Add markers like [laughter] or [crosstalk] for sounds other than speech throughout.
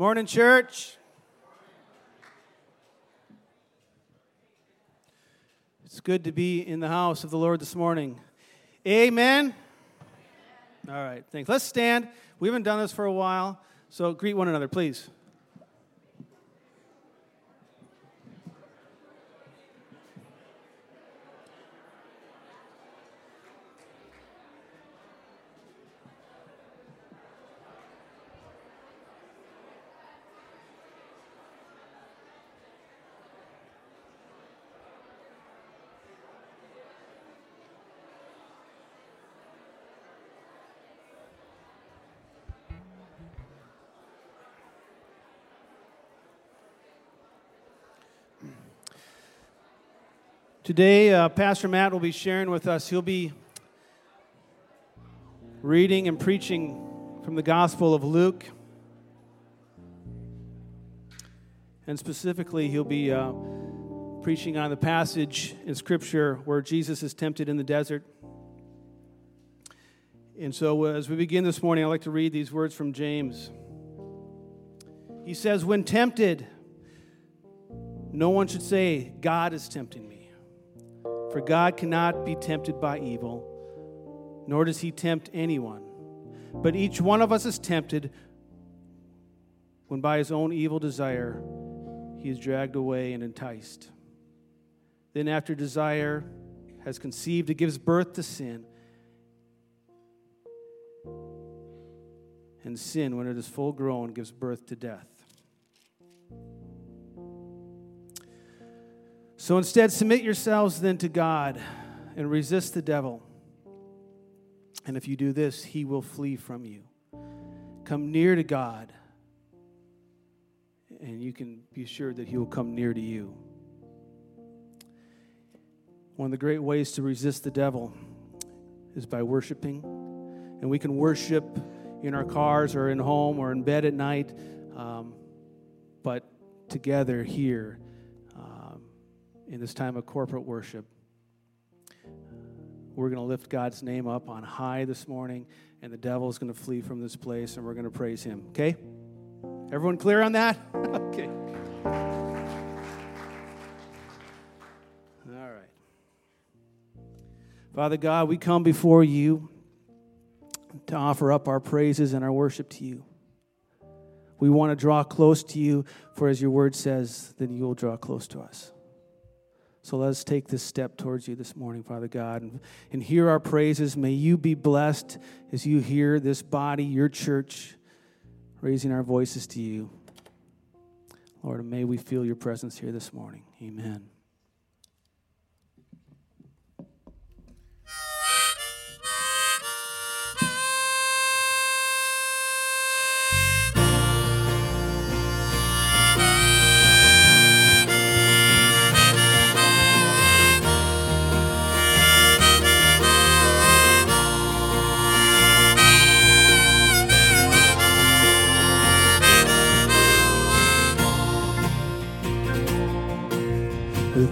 Morning, church. It's good to be in the house of the Lord this morning. Amen. All right, thanks. Let's stand. We haven't done this for a while, so greet one another, please. Today, uh, Pastor Matt will be sharing with us. He'll be reading and preaching from the Gospel of Luke. And specifically, he'll be uh, preaching on the passage in Scripture where Jesus is tempted in the desert. And so, uh, as we begin this morning, I'd like to read these words from James. He says, When tempted, no one should say, God is tempting me. For God cannot be tempted by evil, nor does he tempt anyone. But each one of us is tempted when by his own evil desire he is dragged away and enticed. Then, after desire has conceived, it gives birth to sin. And sin, when it is full grown, gives birth to death. So instead, submit yourselves then to God and resist the devil. And if you do this, he will flee from you. Come near to God, and you can be sure that he will come near to you. One of the great ways to resist the devil is by worshiping. And we can worship in our cars or in home or in bed at night, um, but together here in this time of corporate worship. We're going to lift God's name up on high this morning, and the devil is going to flee from this place, and we're going to praise him. Okay? Everyone clear on that? [laughs] okay. All right. Father God, we come before you to offer up our praises and our worship to you. We want to draw close to you, for as your word says, then you will draw close to us. So let us take this step towards you this morning, Father God, and, and hear our praises. May you be blessed as you hear this body, your church, raising our voices to you. Lord, may we feel your presence here this morning. Amen.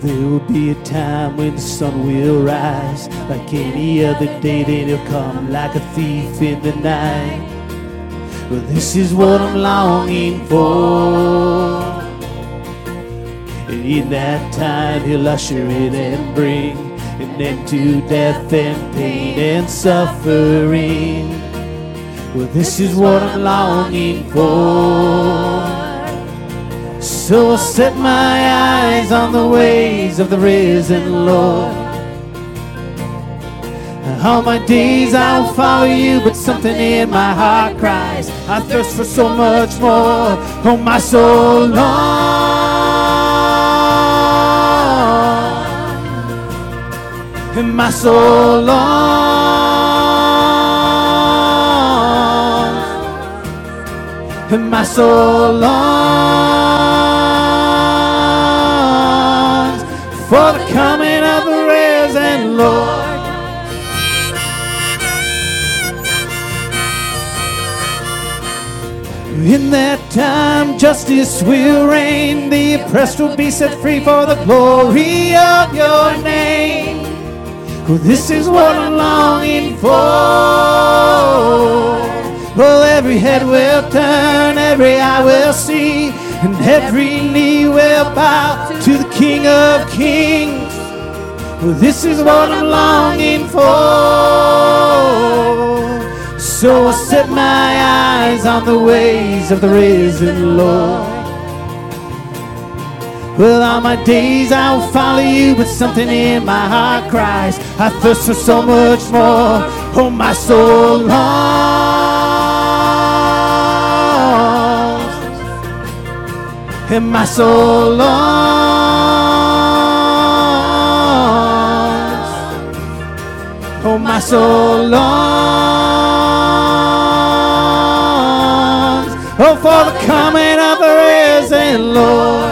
There will be a time when the sun will rise like any other day, then he'll come like a thief in the night. Well, this is what I'm longing for. And in that time, he'll usher in and bring an end to death and pain and suffering. Well, this is what I'm longing for. So I'll set my eyes on the ways of the risen Lord. All my days I will follow you, but something in my heart cries, I thirst for so much more. Oh, my soul long. and my soul long. and my soul longs. For the coming of the risen Lord. In that time, justice will reign. The oppressed will be set free for the glory of your name. This is what I'm longing for. Well, every head will turn, every eye will see, and every knee will bow to the King of Kings. Well, this is what I'm longing for. So I set my eyes on the ways of the risen Lord. Well, all my days I will follow you, but something in my heart cries. I thirst for so much more. Oh, my soul longs, and my soul longs. My soul longs. Oh, for the coming of the risen Lord.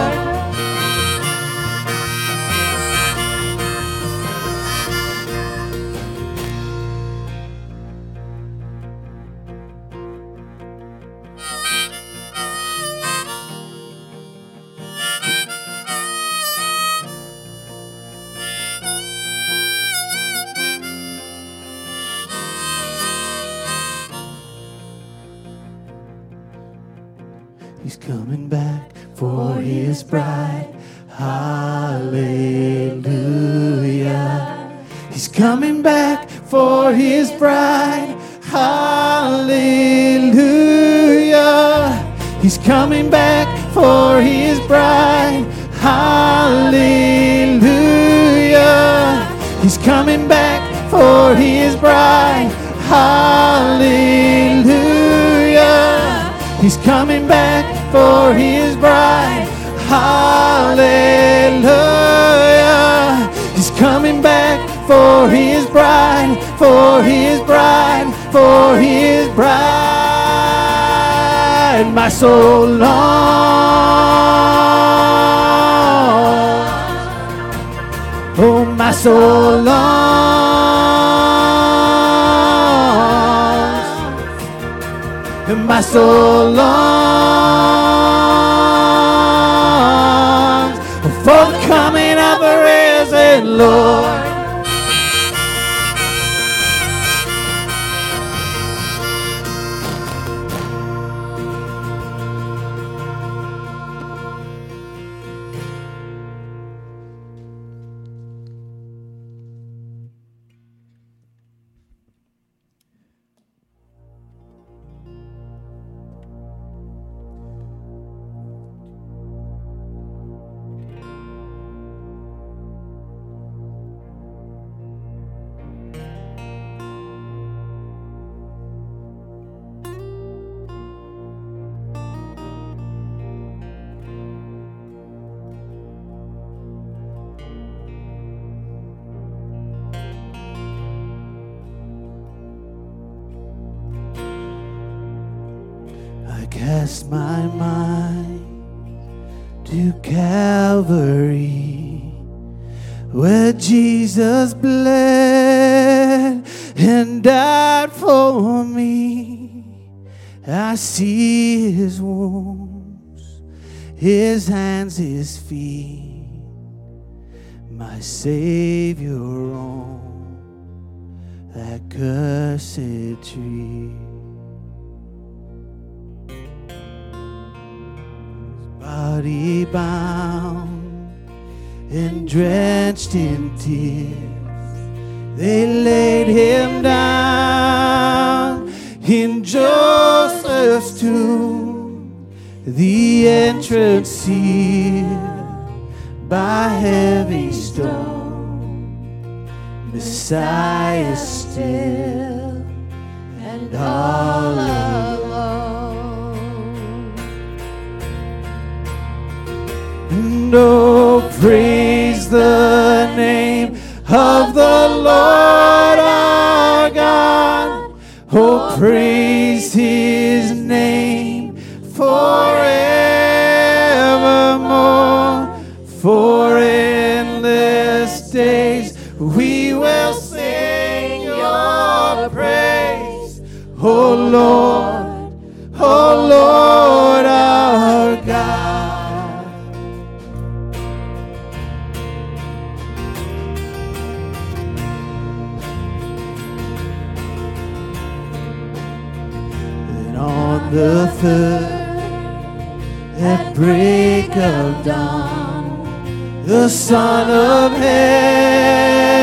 Coming back for his bride. Hallelujah. He's coming back for his bride. Hallelujah. He's coming back for his bride. Hallelujah. He's coming back for his bride. Hallelujah. For his bride, for his bride, for his bride. My soul longs. Oh, my soul longs. My soul longs for the coming of the risen Lord. His hands, his feet, my Savior on that cursed tree. His body bound and drenched in tears. They laid him down in Joseph's tomb, the entrance sealed by heavy stone. Messiah still and all alone. And oh, praise the name of the Lord our God. Oh, praise his name forevermore. The third, at break of dawn, the Son of Heaven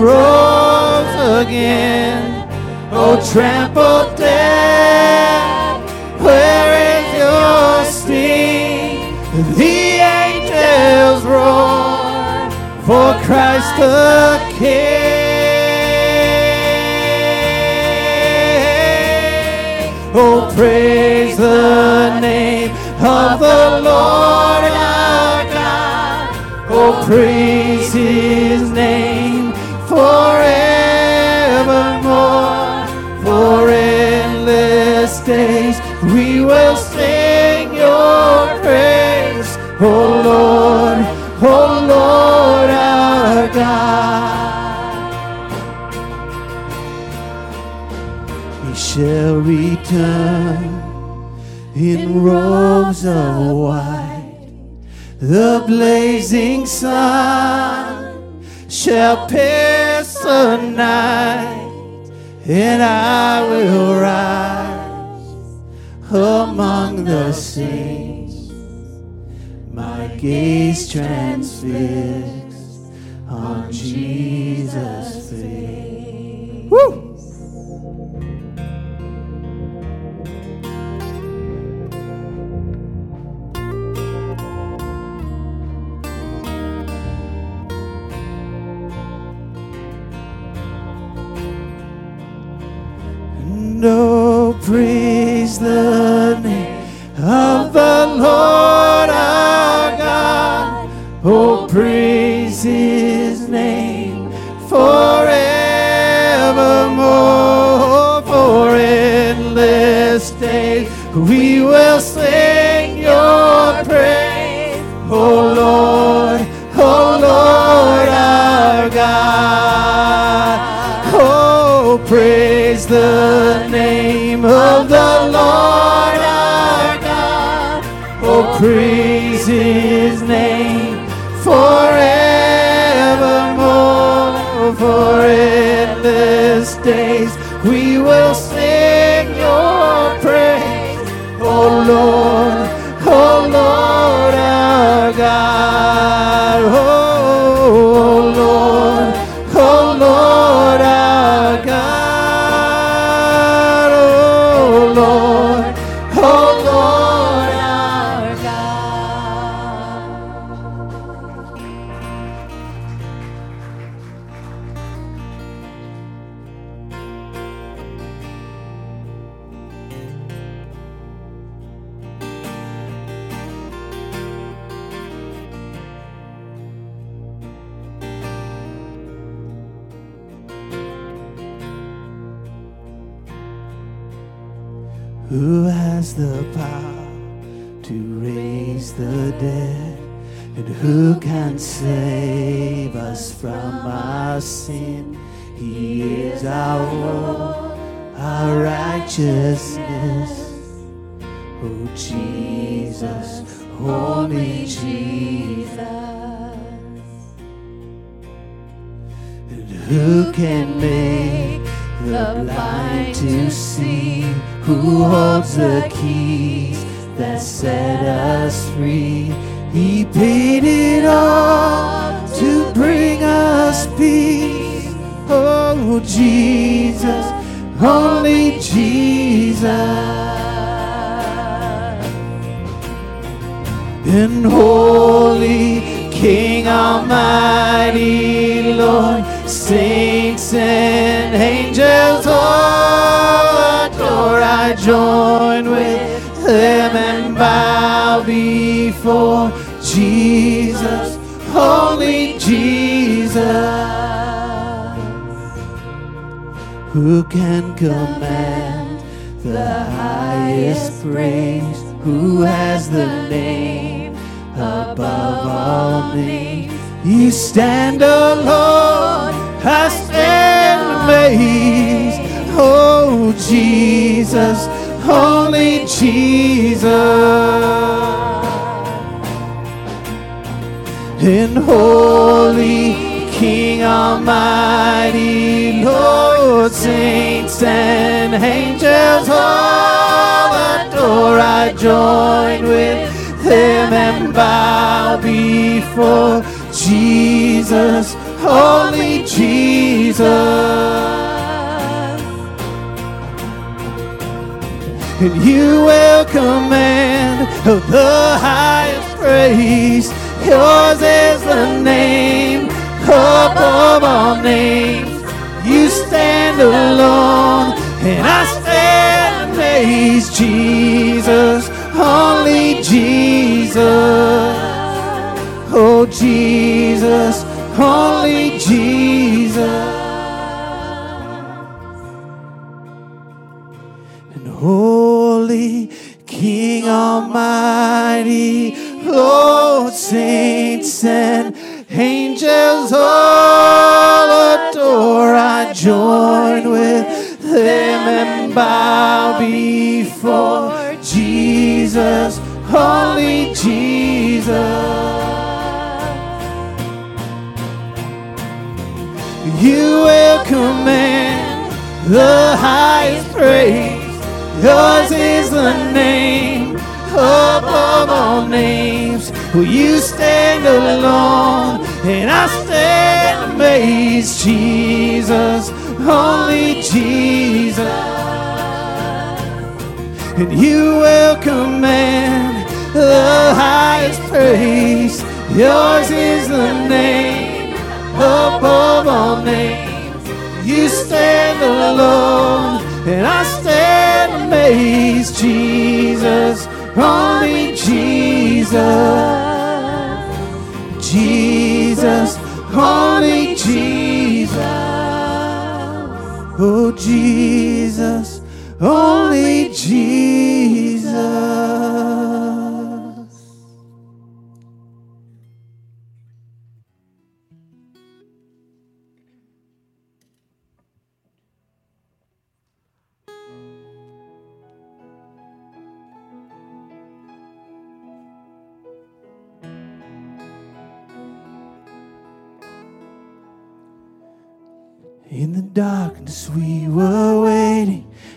rose again. Oh, trampled death, where is your sting? The angels roar for Christ the King. Oh, praise the name of the Lord our God. Oh, praise his name forevermore. For endless days we will sing your praise. Oh Lord, shall return in robes of white. The blazing sun shall pierce the night, and I will rise among the saints, my gaze transfixed on Jesus' face. Woo! Praise before Jesus, holy Jesus. Who can command the highest praise? Who has the name above all names? You stand alone, I stand amazed. Oh, Jesus, only Jesus. And holy King Almighty, Lord, saints and angels all adore. I join with them and bow before Jesus, holy Jesus. And you will command of the highest praise. Yours is the name above all names. You stand alone, and I stand amazed. Jesus, only Jesus. Oh, Jesus, only Jesus. And holy King Almighty, Lord, saints and angels all adore. I join with them and bow before Jesus, holy Jesus. You will command the highest praise. Yours is the name above all names. Will you stand alone? And I stand amazed. Jesus, only Jesus. And you will command the highest praise. Yours is the name above all names. You stand alone, and I stand amazed. Jesus, only Jesus. Jesus, only Jesus. Oh, Jesus, only Jesus.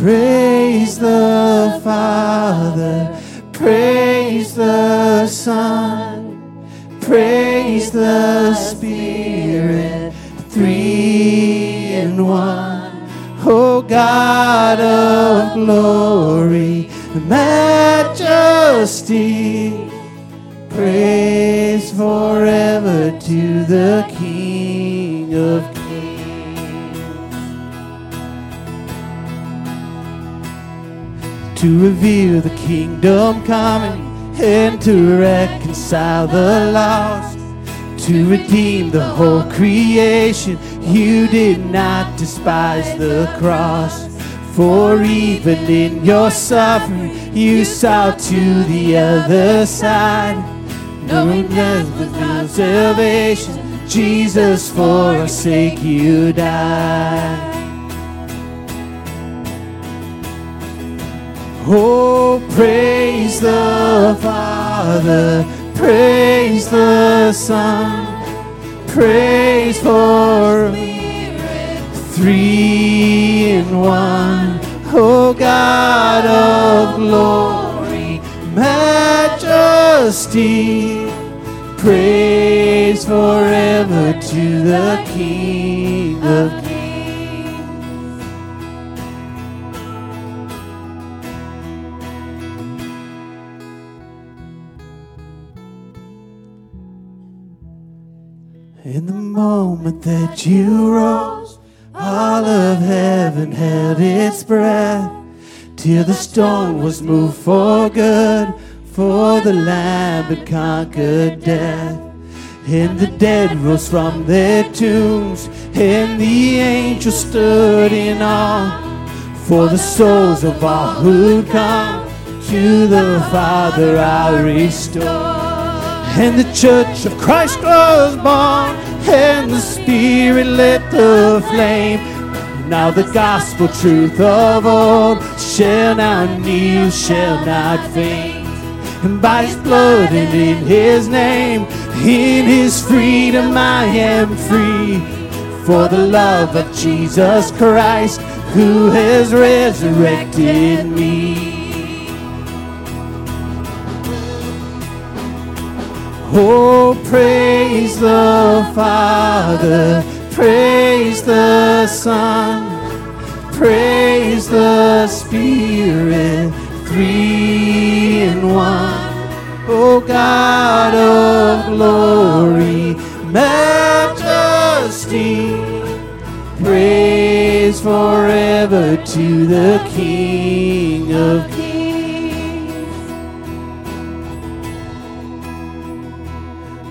Praise the Father, praise the Son, praise the Spirit, three in one. O God of glory, majesty, praise forever to the King of to reveal the kingdom coming and to reconcile the lost, to redeem the whole creation. You did not despise the cross, for even in your suffering, you saw to the other side. Knowing that without salvation, Jesus, for our sake, you died. Oh, praise the Father, praise the Son, praise for three in one. Oh, God of glory, majesty, praise forever to the King of that you rose, all of heaven held its breath till the stone was moved for good, for the Lamb had conquered death. and the dead rose from their tombs, and the angels stood in awe for the souls of all who come to the Father I restore. And the church of Christ was born, and the Spirit lit the flame. Now the gospel truth of old shall not kneel, shall not faint. And by his blood and in his name, in his freedom I am free. For the love of Jesus Christ, who has resurrected me. Oh, praise the Father, praise the Son, praise the Spirit, three in one. Oh, God of glory, majesty, praise forever to the King of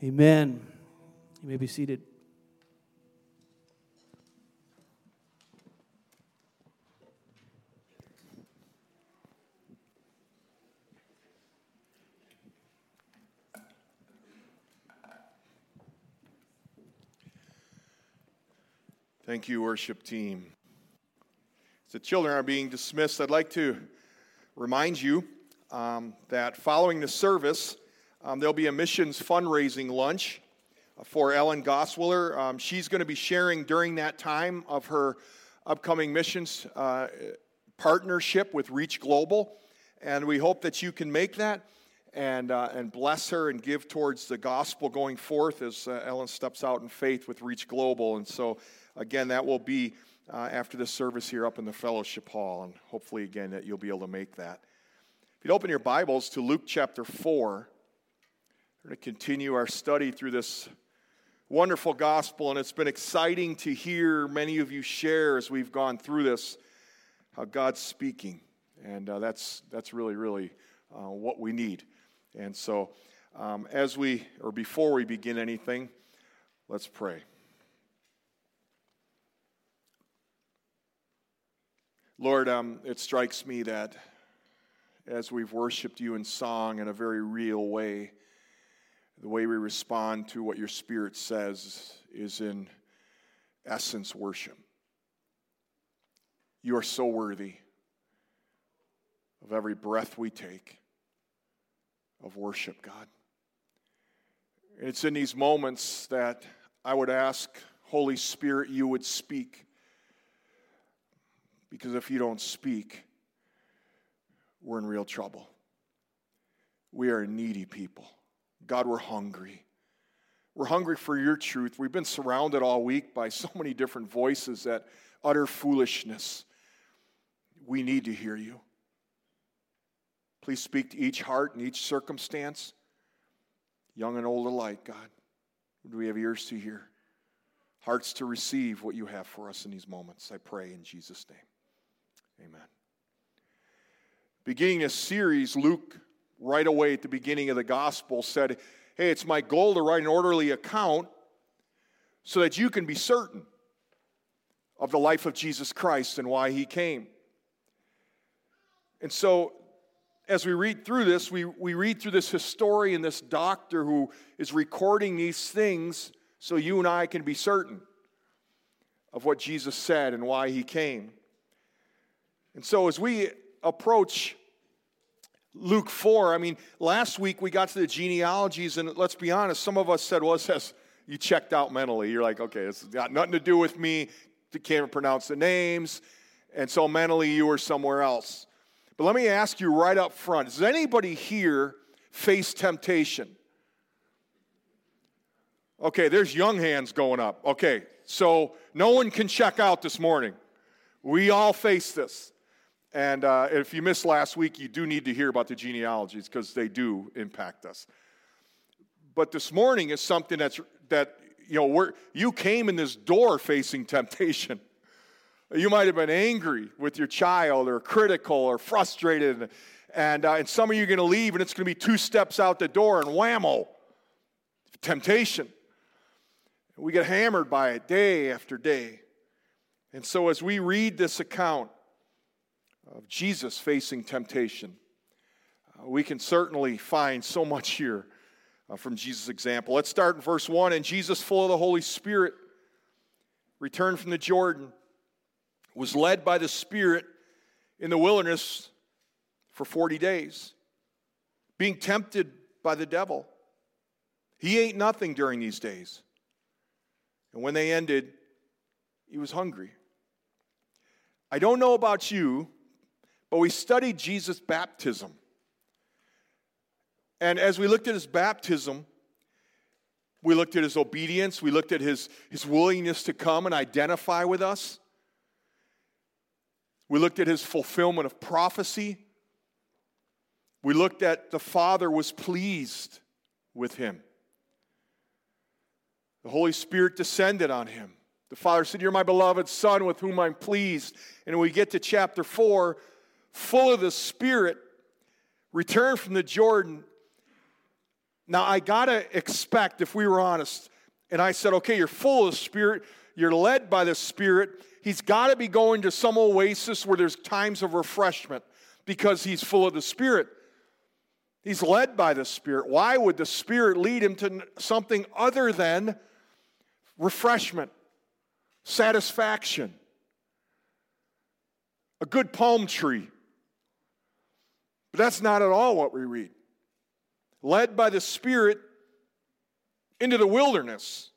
Amen. You may be seated. Thank you, worship team. As the children are being dismissed, I'd like to remind you um, that following the service, um, there'll be a missions fundraising lunch for Ellen Goswiller. Um, she's going to be sharing during that time of her upcoming missions uh, partnership with Reach Global, and we hope that you can make that and, uh, and bless her and give towards the gospel going forth as uh, Ellen steps out in faith with Reach Global. And so, again, that will be uh, after the service here up in the fellowship hall, and hopefully, again, that you'll be able to make that. If you'd open your Bibles to Luke chapter 4, we're going to continue our study through this wonderful gospel, and it's been exciting to hear many of you share as we've gone through this how God's speaking, and uh, that's that's really really uh, what we need. And so, um, as we or before we begin anything, let's pray. Lord, um, it strikes me that as we've worshiped you in song in a very real way, the way we respond to what your Spirit says is in essence worship. You are so worthy of every breath we take of worship, God. And it's in these moments that I would ask, Holy Spirit, you would speak. Because if you don't speak, we're in real trouble. We are needy people. God, we're hungry. We're hungry for your truth. We've been surrounded all week by so many different voices that utter foolishness. We need to hear you. Please speak to each heart and each circumstance, young and old alike, God. Do we have ears to hear? Hearts to receive what you have for us in these moments. I pray in Jesus' name. Amen. Beginning a series, Luke, right away at the beginning of the gospel, said, Hey, it's my goal to write an orderly account so that you can be certain of the life of Jesus Christ and why he came. And so, as we read through this, we, we read through this historian, this doctor who is recording these things so you and I can be certain of what Jesus said and why he came. And so, as we approach Luke 4, I mean, last week we got to the genealogies, and let's be honest, some of us said, well, it says you checked out mentally. You're like, okay, it's got nothing to do with me. Can't pronounce the names. And so mentally, you were somewhere else. But let me ask you right up front does anybody here face temptation? Okay, there's young hands going up. Okay, so no one can check out this morning. We all face this. And uh, if you missed last week, you do need to hear about the genealogies because they do impact us. But this morning is something that's that you know we're, you came in this door facing [laughs] temptation. You might have been angry with your child, or critical, or frustrated, and uh, and some of you are going to leave, and it's going to be two steps out the door, and whammo, temptation. We get hammered by it day after day. And so, as we read this account of Jesus facing temptation, uh, we can certainly find so much here uh, from Jesus' example. Let's start in verse 1. And Jesus, full of the Holy Spirit, returned from the Jordan, was led by the Spirit in the wilderness for 40 days, being tempted by the devil. He ate nothing during these days. And when they ended, he was hungry. I don't know about you, but we studied Jesus' baptism. And as we looked at his baptism, we looked at his obedience, we looked at his, his willingness to come and identify with us. We looked at his fulfillment of prophecy. We looked at the Father was pleased with him. The Holy Spirit descended on him. The Father said, You're my beloved Son with whom I'm pleased. And when we get to chapter 4, full of the Spirit, returned from the Jordan. Now, I got to expect, if we were honest, and I said, Okay, you're full of the Spirit, you're led by the Spirit. He's got to be going to some oasis where there's times of refreshment because he's full of the Spirit. He's led by the Spirit. Why would the Spirit lead him to something other than refreshment, satisfaction, a good palm tree. But that's not at all what we read. Led by the Spirit into the wilderness.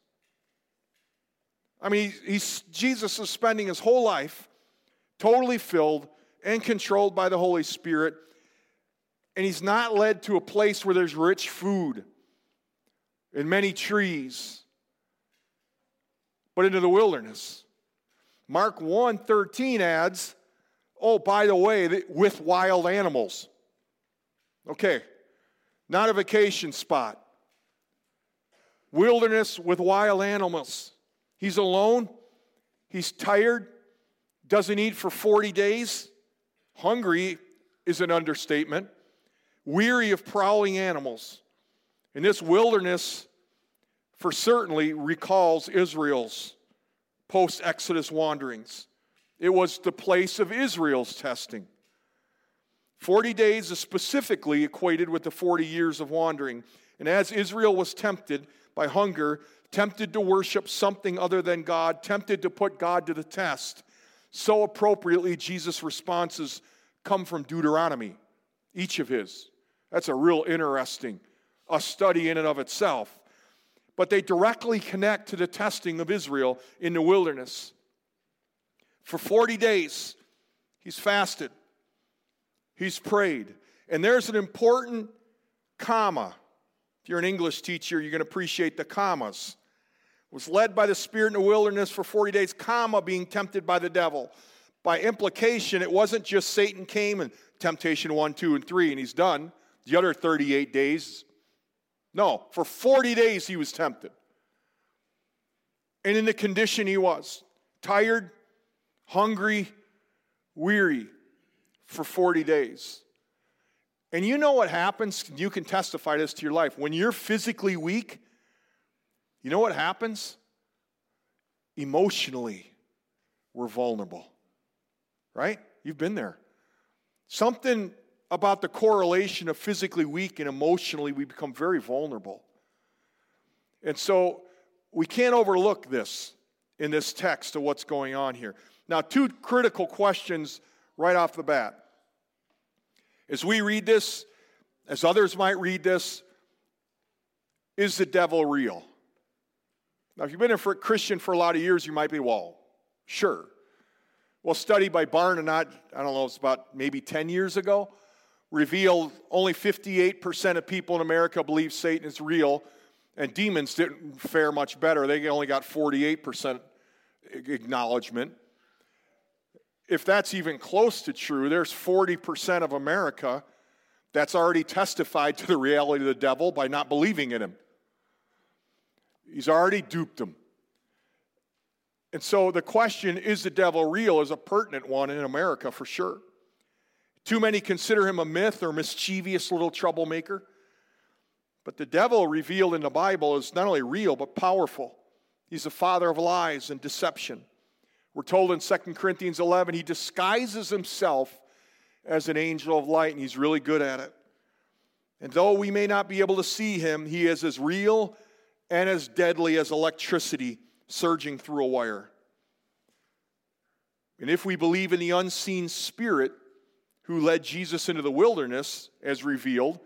I mean, he's, Jesus is spending his whole life totally filled and controlled by the Holy Spirit, and he's not led to a place where there's rich food and many trees but into the wilderness. Mark 1 13 adds, oh, by the way, with wild animals. Okay, not a vacation spot. Wilderness with wild animals. He's alone, he's tired, doesn't eat for 40 days. Hungry is an understatement. Weary of prowling animals. And this wilderness, for certainly recalls Israel's post Exodus wanderings. It was the place of Israel's testing. 40 days is specifically equated with the 40 years of wandering. And as Israel was tempted by hunger, tempted to worship something other than God, tempted to put God to the test, so appropriately Jesus' responses come from Deuteronomy, each of his. That's a real interesting a study in and of itself but they directly connect to the testing of Israel in the wilderness. For 40 days, he's fasted, he's prayed. And there's an important comma. If you're an English teacher, you're going to appreciate the commas. Was led by the Spirit in the wilderness for 40 days, comma, being tempted by the devil. By implication, it wasn't just Satan came and temptation 1, 2, and 3, and he's done. The other 38 days, no, for 40 days he was tempted. And in the condition he was tired, hungry, weary for 40 days. And you know what happens? You can testify this to your life. When you're physically weak, you know what happens? Emotionally, we're vulnerable. Right? You've been there. Something about the correlation of physically weak and emotionally, we become very vulnerable. And so we can't overlook this in this text of what's going on here. Now, two critical questions right off the bat. As we read this, as others might read this, is the devil real? Now, if you've been a Christian for a lot of years, you might be, well, sure. Well, study by Barna, not, I don't know, it's about maybe 10 years ago, revealed only 58% of people in America believe Satan is real, and demons didn't fare much better. They only got 48% acknowledgement. If that's even close to true, there's 40% of America that's already testified to the reality of the devil by not believing in him. He's already duped them. And so the question, is the devil real, is a pertinent one in America for sure. Too many consider him a myth or mischievous little troublemaker. But the devil revealed in the Bible is not only real, but powerful. He's the father of lies and deception. We're told in 2 Corinthians 11, he disguises himself as an angel of light, and he's really good at it. And though we may not be able to see him, he is as real and as deadly as electricity surging through a wire. And if we believe in the unseen spirit who led Jesus into the wilderness, as revealed,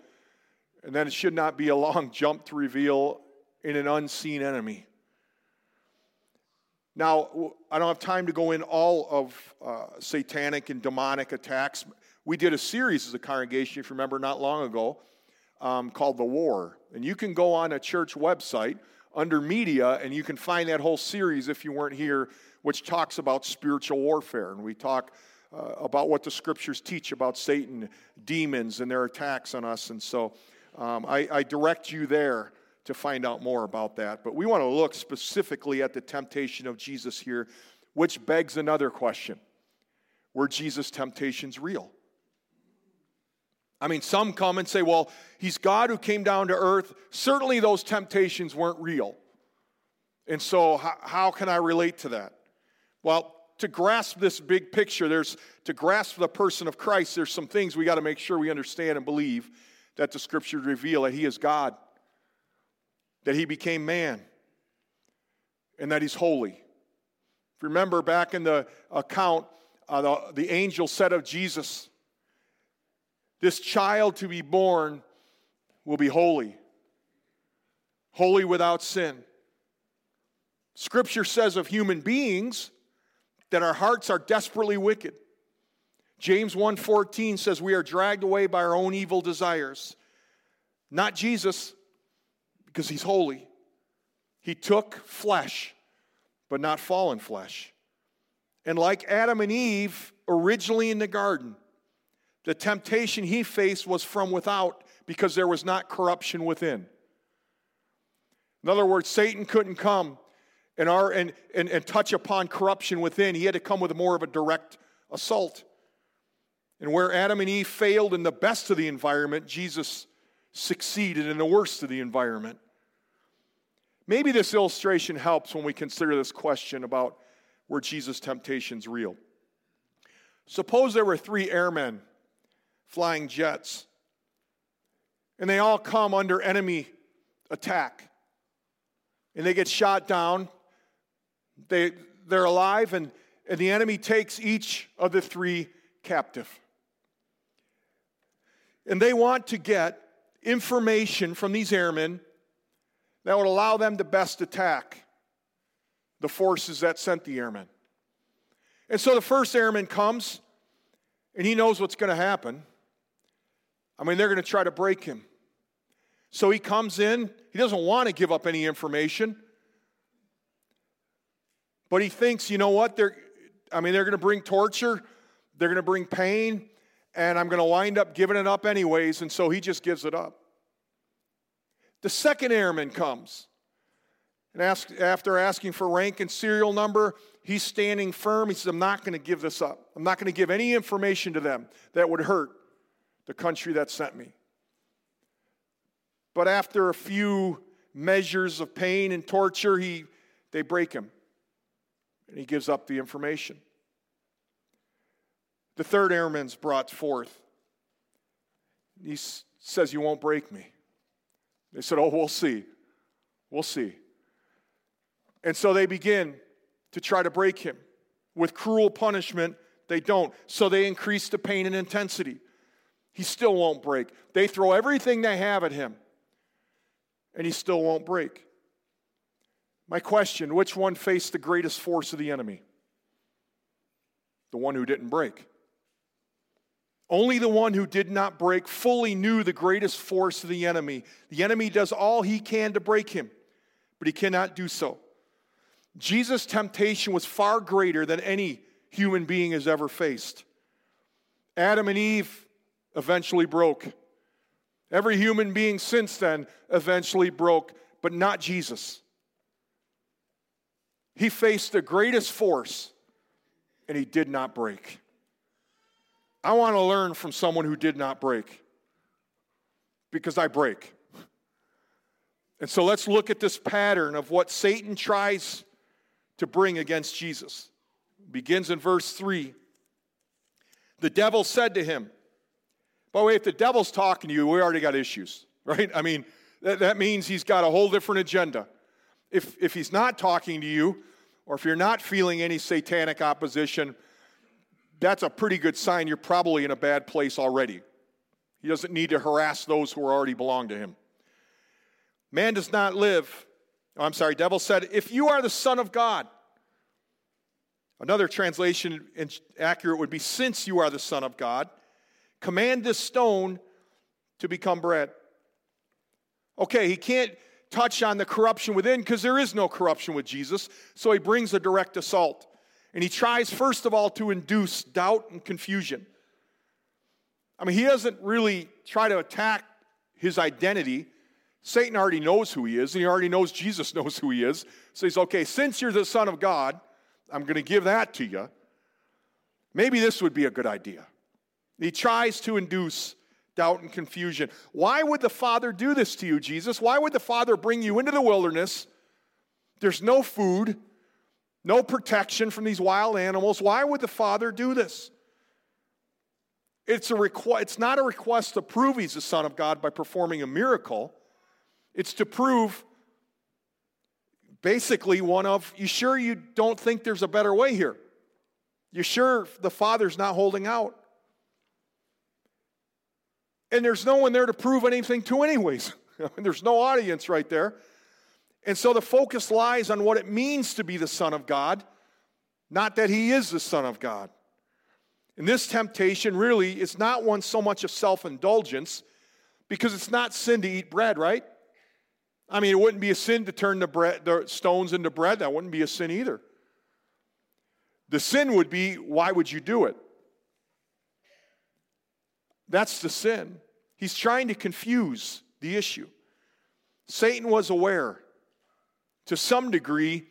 and then it should not be a long [laughs] jump to reveal in an unseen enemy. Now, I don't have time to go in all of uh, satanic and demonic attacks. We did a series as a congregation, if you remember, not long ago, um, called The War. And you can go on a church website under media and you can find that whole series if you weren't here, which talks about spiritual warfare. And we talk uh, about what the scriptures teach about Satan, demons, and their attacks on us. And so um, I, I direct you there to find out more about that. But we want to look specifically at the temptation of Jesus here, which begs another question Were Jesus' temptations real? I mean, some come and say, well, he's God who came down to earth. Certainly those temptations weren't real. And so, how, how can I relate to that? Well, to grasp this big picture, there's to grasp the person of Christ, there's some things we got to make sure we understand and believe that the scriptures reveal that he is God, that he became man, and that he's holy. Remember back in the account, uh, the, the angel said of Jesus, This child to be born will be holy, holy without sin. Scripture says of human beings that our hearts are desperately wicked. James 1:14 says we are dragged away by our own evil desires. Not Jesus because he's holy. He took flesh, but not fallen flesh. And like Adam and Eve originally in the garden, the temptation he faced was from without because there was not corruption within. In other words, Satan couldn't come and, our, and, and, and touch upon corruption within. He had to come with more of a direct assault. And where Adam and Eve failed in the best of the environment, Jesus succeeded in the worst of the environment. Maybe this illustration helps when we consider this question about were Jesus' temptations real. Suppose there were three airmen flying jets, and they all come under enemy attack, and they get shot down. They, they're alive, and, and the enemy takes each of the three captive. And they want to get information from these airmen that would allow them to best attack the forces that sent the airmen. And so the first airman comes, and he knows what's going to happen. I mean, they're going to try to break him. So he comes in, he doesn't want to give up any information. But he thinks, you know what? They're, I mean, they're going to bring torture, they're going to bring pain, and I'm going to wind up giving it up anyways. And so he just gives it up. The second airman comes. And ask, after asking for rank and serial number, he's standing firm. He says, I'm not going to give this up. I'm not going to give any information to them that would hurt the country that sent me. But after a few measures of pain and torture, he, they break him and he gives up the information. The third airman's brought forth. He says, You won't break me. They said, Oh, we'll see. We'll see. And so they begin to try to break him. With cruel punishment, they don't. So they increase the pain and intensity. He still won't break. They throw everything they have at him, and he still won't break. My question which one faced the greatest force of the enemy? The one who didn't break. Only the one who did not break fully knew the greatest force of the enemy. The enemy does all he can to break him, but he cannot do so. Jesus' temptation was far greater than any human being has ever faced. Adam and Eve eventually broke. Every human being since then eventually broke, but not Jesus. He faced the greatest force and he did not break. I want to learn from someone who did not break because I break. And so let's look at this pattern of what Satan tries to bring against Jesus. It begins in verse 3. The devil said to him, by the way, if the devil's talking to you, we already got issues, [laughs] right? I mean, that, that means he's got a whole different agenda. If, if he's not talking to you, or if you're not feeling any satanic opposition, that's a pretty good sign you're probably in a bad place already. He doesn't need to harass those who already belong to him. Man does not live. Oh, I'm sorry, devil said, if you are the Son of God. Another translation accurate would be, since you are the Son of God. Command this stone to become bread. Okay, he can't touch on the corruption within because there is no corruption with Jesus, so he brings a direct assault. And he tries, first of all, to induce doubt and confusion. I mean, he doesn't really try to attack his identity. Satan already knows who he is, and he already knows Jesus [laughs] knows who he is. So he's okay, since you're the Son of God, I'm going to give that to you. Maybe this would be a good idea. He tries to induce doubt and confusion. Why would the Father do this to you, Jesus? Why would the Father bring you into the wilderness? There's no food, no protection from these wild animals. Why would the Father do this? It's, a requ- it's not a request to prove he's the Son of God by performing a miracle. It's to prove basically one of, you sure you don't think there's a better way here? You sure the Father's not holding out? And there's no one there to prove anything to, anyways. [laughs] there's no audience right there. And so the focus lies on what it means to be the Son of God, not that He is the Son of God. And this temptation really is not one so much of self indulgence, because it's not sin to eat bread, right? I mean, it wouldn't be a sin to turn the, bread, the stones into bread. That wouldn't be a sin either. The sin would be, why would you do it? That's the sin. He's trying to confuse the issue. Satan was aware to some degree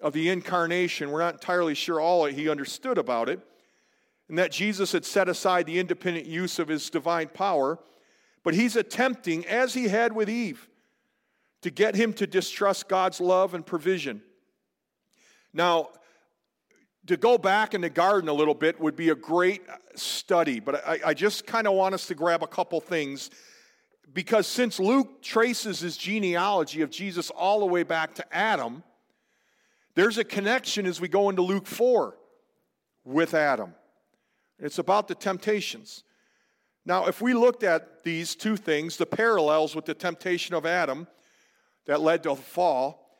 of the incarnation. We're not entirely sure all he understood about it, and that Jesus had set aside the independent use of his divine power. But he's attempting, as he had with Eve, to get him to distrust God's love and provision. Now, to go back in the garden a little bit would be a great study, but I, I just kind of want us to grab a couple things because since Luke traces his genealogy of Jesus all the way back to Adam, there's a connection as we go into Luke 4 with Adam. It's about the temptations. Now, if we looked at these two things, the parallels with the temptation of Adam that led to the fall,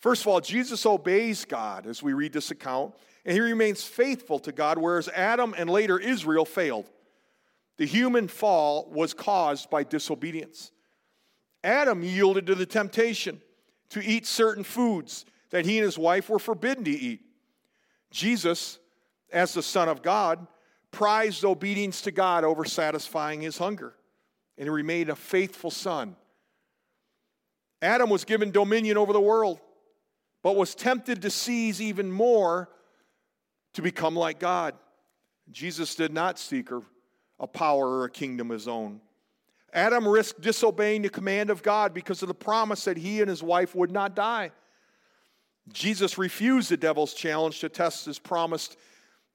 first of all, Jesus obeys God as we read this account and he remains faithful to God, whereas Adam and later Israel failed. The human fall was caused by disobedience. Adam yielded to the temptation to eat certain foods that he and his wife were forbidden to eat. Jesus, as the Son of God, prized obedience to God over satisfying his hunger, and he remained a faithful son. Adam was given dominion over the world, but was tempted to seize even more to become like God. Jesus did not seek a power or a kingdom of his own. Adam risked disobeying the command of God because of the promise that he and his wife would not die. Jesus refused the devil's challenge to test his promised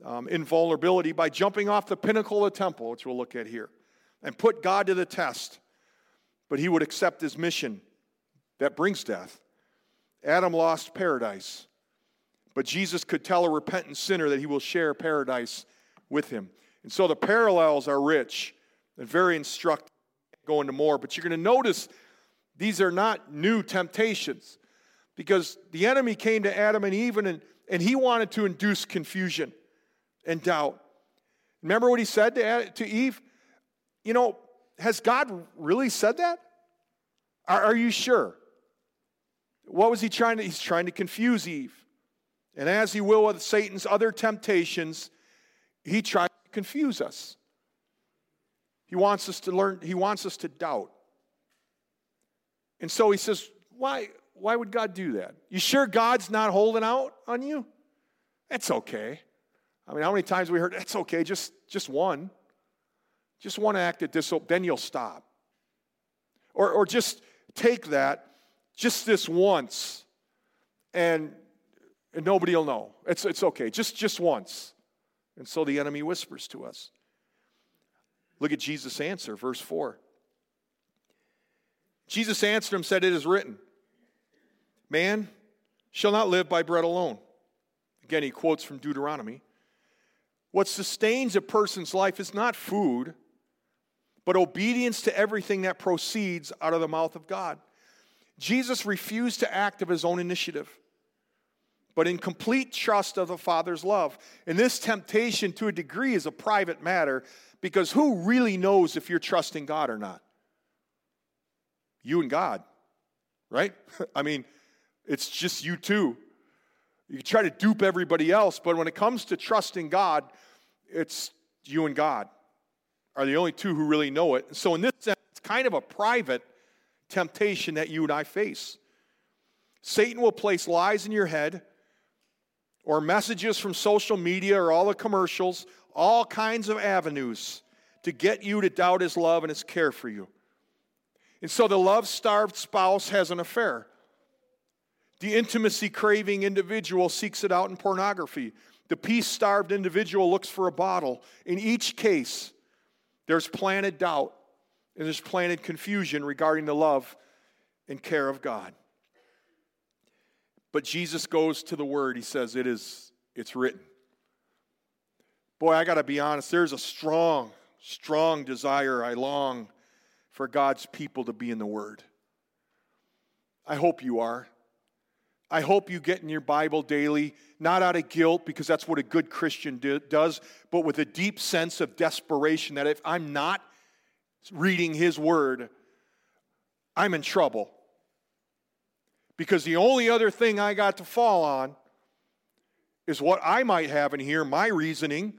um, invulnerability by jumping off the pinnacle of the temple, which we'll look at here, and put God to the test. But he would accept his mission that brings death. Adam lost paradise. But Jesus could tell a repentant sinner that he will share paradise with him. And so the parallels are rich and very instructive. Go into more, but you're going to notice these are not new temptations because the enemy came to Adam and Eve and, and he wanted to induce confusion and doubt. Remember what he said to, to Eve? You know, has God really said that? Are, are you sure? What was he trying to? He's trying to confuse Eve. And as he will with Satan's other temptations, he tried confuse us. He wants us to learn, he wants us to doubt. And so he says, Why, why would God do that? You sure God's not holding out on you? That's okay. I mean, how many times we heard, that's okay, just, just one. Just one act of disobedience, then you'll stop. Or, or just take that, just this once, and, and nobody will know. It's, it's okay, just, just once. And so the enemy whispers to us. Look at Jesus' answer, verse 4. Jesus answered him, said, It is written, Man shall not live by bread alone. Again, he quotes from Deuteronomy. What sustains a person's life is not food, but obedience to everything that proceeds out of the mouth of God. Jesus refused to act of his own initiative, but in complete trust of the Father's love. And this temptation, to a degree, is a private matter because who really knows if you're trusting God or not? You and God, right? [laughs] I mean, it's just you two. You try to dupe everybody else, but when it comes to trusting God, it's you and God are the only two who really know it. So, in this sense, it's kind of a private temptation that you and I face. Satan will place lies in your head or messages from social media or all the commercials, all kinds of avenues to get you to doubt his love and his care for you. And so the love starved spouse has an affair. The intimacy craving individual seeks it out in pornography. The peace starved individual looks for a bottle. In each case, there's planted doubt and there's planted confusion regarding the love and care of God. But Jesus goes to the word. He says, It is, it's written. Boy, I got to be honest, there's a strong, strong desire. I long for God's people to be in the Word. I hope you are. I hope you get in your Bible daily, not out of guilt, because that's what a good Christian do, does, but with a deep sense of desperation that if I'm not reading His Word, I'm in trouble. Because the only other thing I got to fall on is what I might have in here, my reasoning,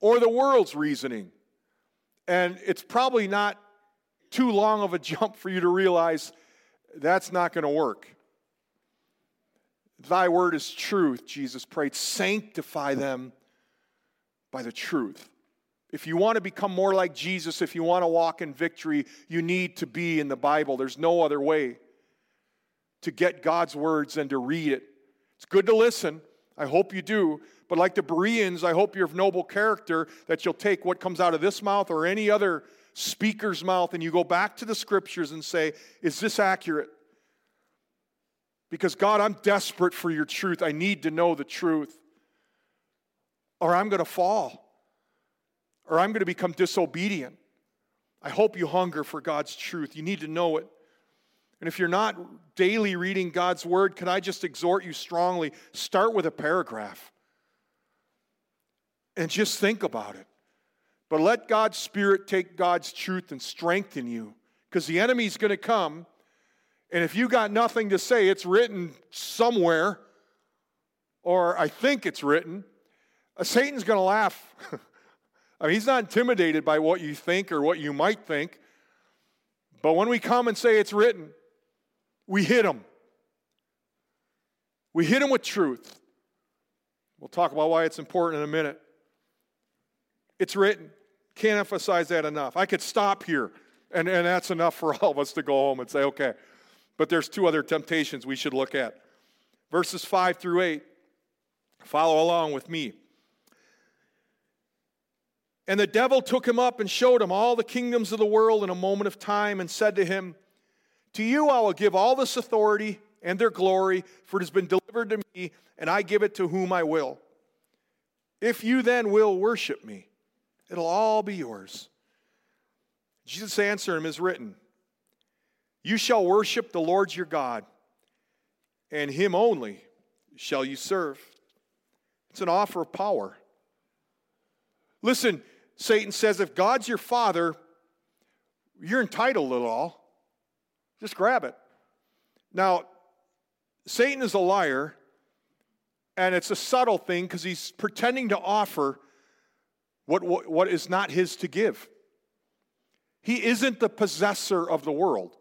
or the world's reasoning. And it's probably not too long of a [laughs] jump for you to realize that's not going to work. Thy word is truth, Jesus prayed. Sanctify them by the truth. If you want to become more like Jesus, if you want to walk in victory, you need to be in the Bible. There's no other way to get God's words and to read it. It's good to listen. I hope you do. But like the Bereans, I hope you're of noble character that you'll take what comes out of this mouth or any other speaker's mouth and you go back to the scriptures and say, Is this accurate? Because, God, I'm desperate for your truth. I need to know the truth. Or I'm going to fall. Or I'm going to become disobedient. I hope you hunger for God's truth. You need to know it. And if you're not daily reading God's word, can I just exhort you strongly? Start with a paragraph and just think about it. But let God's Spirit take God's truth and strengthen you because the enemy's going to come. And if you got nothing to say, it's written somewhere, or I think it's written, uh, Satan's going to laugh. [laughs] I mean, he's not intimidated by what you think or what you might think. But when we come and say it's written, we hit him. We hit him with truth. We'll talk about why it's important in a minute. It's written. Can't emphasize that enough. I could stop here, and, and that's enough for all of us to go home and say, okay. But there's two other temptations we should look at. Verses 5 through 8. Follow along with me. And the devil took him up and showed him all the kingdoms of the world in a moment of time and said to him, To you I will give all this authority and their glory, for it has been delivered to me, and I give it to whom I will. If you then will worship me, It'll all be yours. Jesus' answer him is written You shall worship the Lord your God, and him only shall you serve. It's an offer of power. Listen, Satan says if God's your father, you're entitled to it all. Just grab it. Now, Satan is a liar, and it's a subtle thing because he's pretending to offer what, what, what is not his to give. He isn't the possessor of the world.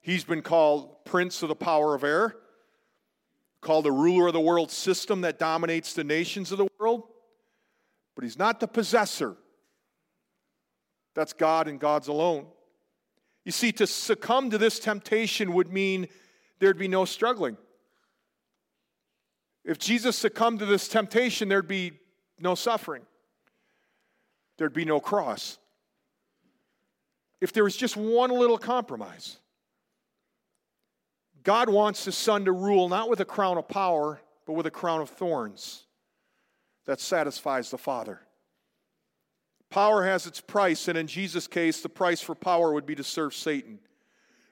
He's been called prince of the power of air, called the ruler of the world system that dominates the nations of the world, but he's not the possessor. That's God and God's alone. You see, to succumb to this temptation would mean there'd be no struggling. If Jesus succumbed to this temptation, there'd be no suffering, there'd be no cross. If there was just one little compromise, God wants his son to rule not with a crown of power, but with a crown of thorns that satisfies the Father. Power has its price, and in Jesus' case, the price for power would be to serve Satan.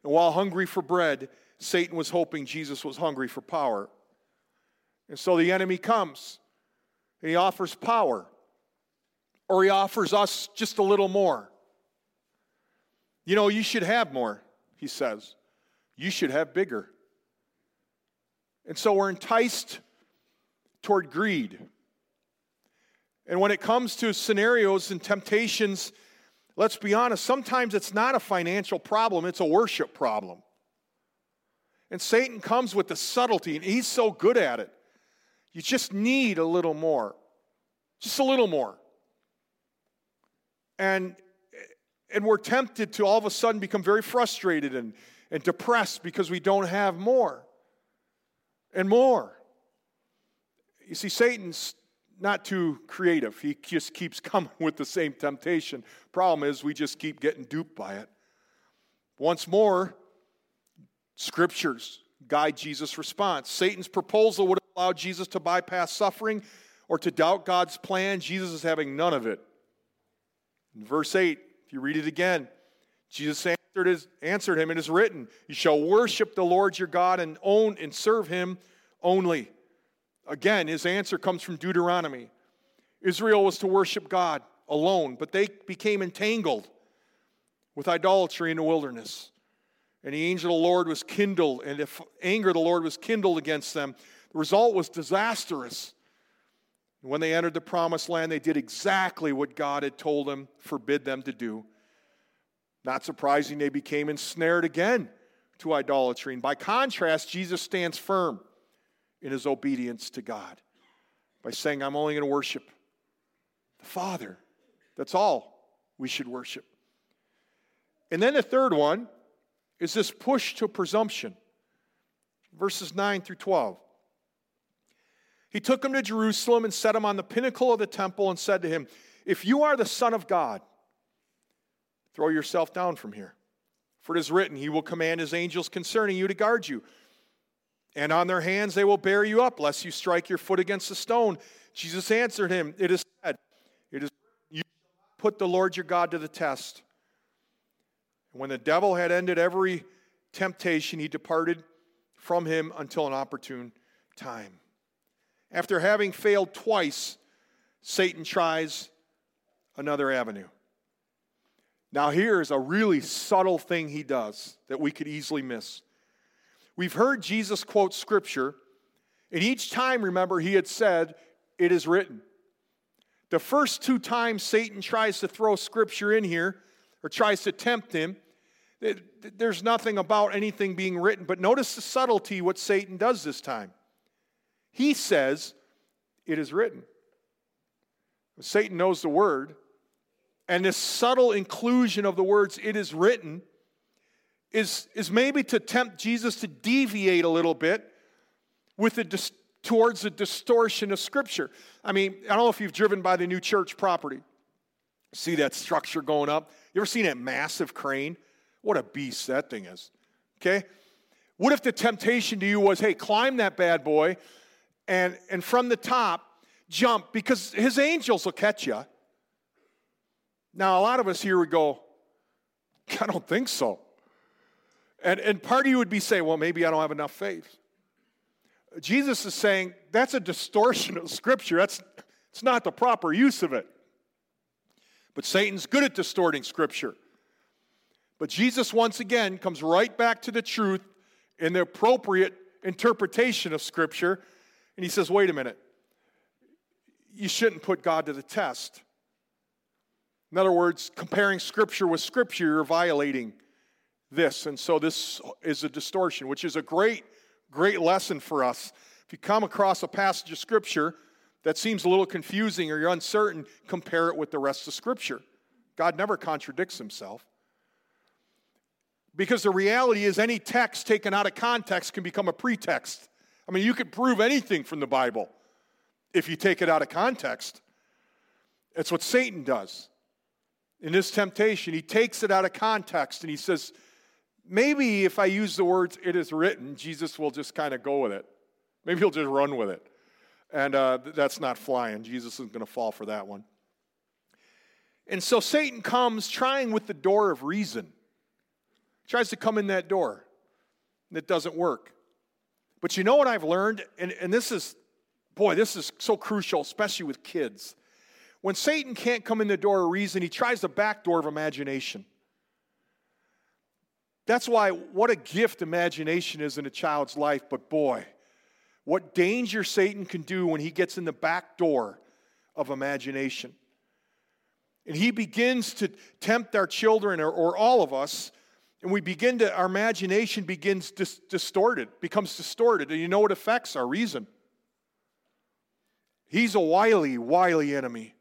And while hungry for bread, Satan was hoping Jesus was hungry for power. And so the enemy comes and he offers power, or he offers us just a little more. You know, you should have more, he says. You should have bigger. And so we're enticed toward greed. And when it comes to scenarios and temptations, let's be honest, sometimes it's not a financial problem, it's a worship problem. And Satan comes with the subtlety, and he's so good at it. You just need a little more, just a little more. And, and we're tempted to all of a sudden become very frustrated and, and depressed because we don't have more and more. You see, Satan's not too creative. He just keeps [laughs] coming with the same temptation. Problem is, we just keep getting duped by it. Once more, scriptures guide Jesus' response. Satan's proposal would allow Jesus to bypass suffering or to doubt God's plan. Jesus is having none of it. In verse 8, if you read it again, Jesus answered, his, answered him, It is written, You shall worship the Lord your God and own and serve him only. Again, his answer comes from Deuteronomy. Israel was to worship God alone, but they became entangled with idolatry in the wilderness. And the angel of the Lord was kindled, and if anger of the Lord was kindled against them, the result was disastrous. when they entered the promised land, they did exactly what God had told them, forbid them to do. Not surprising, they became ensnared again to idolatry. And by contrast, Jesus stands firm in his obedience to God by saying, I'm only going to worship the Father. That's all we should worship. And then the third one is this push to presumption. Verses 9 through 12. He took him to Jerusalem and set him on the pinnacle of the temple and said to him, If you are the Son of God, throw yourself down from here. For it is written, He will command His angels concerning you to guard you and on their hands they will bear you up, lest you strike your foot against a stone. Jesus answered him, It is said, It is you put the Lord your God to the test. And when the devil had ended every temptation, he departed from him until an opportune time. After having failed twice, Satan tries another avenue. Now, here's a really subtle thing he does that we could easily miss. We've heard Jesus quote scripture, and each time, remember, he had said, It is written. The first two times Satan tries to throw scripture in here or tries to tempt him, there's nothing about anything being written. But notice the subtlety what Satan does this time. He says, It is written. Satan knows the word, and this subtle inclusion of the words, It is written, is, is maybe to tempt Jesus to deviate a little bit with a dis- towards the distortion of Scripture. I mean, I don't know if you've driven by the new church property. See that structure going up? You ever seen that massive crane? What a beast that thing is. Okay? What if the temptation to you was, hey, climb that bad boy and, and from the top, jump because his angels will catch you. Now, a lot of us here would go, [laughs] I don't think so. And, and part of you would be saying, well, maybe I don't have enough faith. Jesus is saying that's a distortion of Scripture. That's it's not the proper use of it. But Satan's good at distorting Scripture. But Jesus, once again, comes right back to the truth in the appropriate interpretation of Scripture. And he says, wait a minute. You shouldn't put God to the test. In other words, comparing Scripture with Scripture, you're violating this. And so this is a distortion, which is a great, great lesson for us. If you come across a passage of Scripture that seems a little confusing or you're uncertain, compare it with the rest of Scripture. God never contradicts himself. Because the reality is, any text taken out of context can become a pretext. I mean, you could prove anything from the Bible if you take it out of context. It's what Satan does. In this temptation, he takes it out of context and he says, maybe if I use the words, it is written, Jesus will just kind of go with it. Maybe he'll just run with it. And uh, that's not flying. Jesus isn't going to fall for that one. And so Satan comes trying with the door of reason tries to come in that door, and it doesn't work. But you know what I've learned? And, and this is, boy, this is so crucial, especially with kids. When Satan can't come in the door of reason, he tries the back door of imagination. That's why, what a gift imagination is in a child's life, but boy, what danger Satan can do when he gets in the back door of imagination. And he begins to tempt our children or, or all of us and we begin to, our imagination begins dis- distorted, becomes distorted. And you know what affects our reason? He's a wily, wily enemy.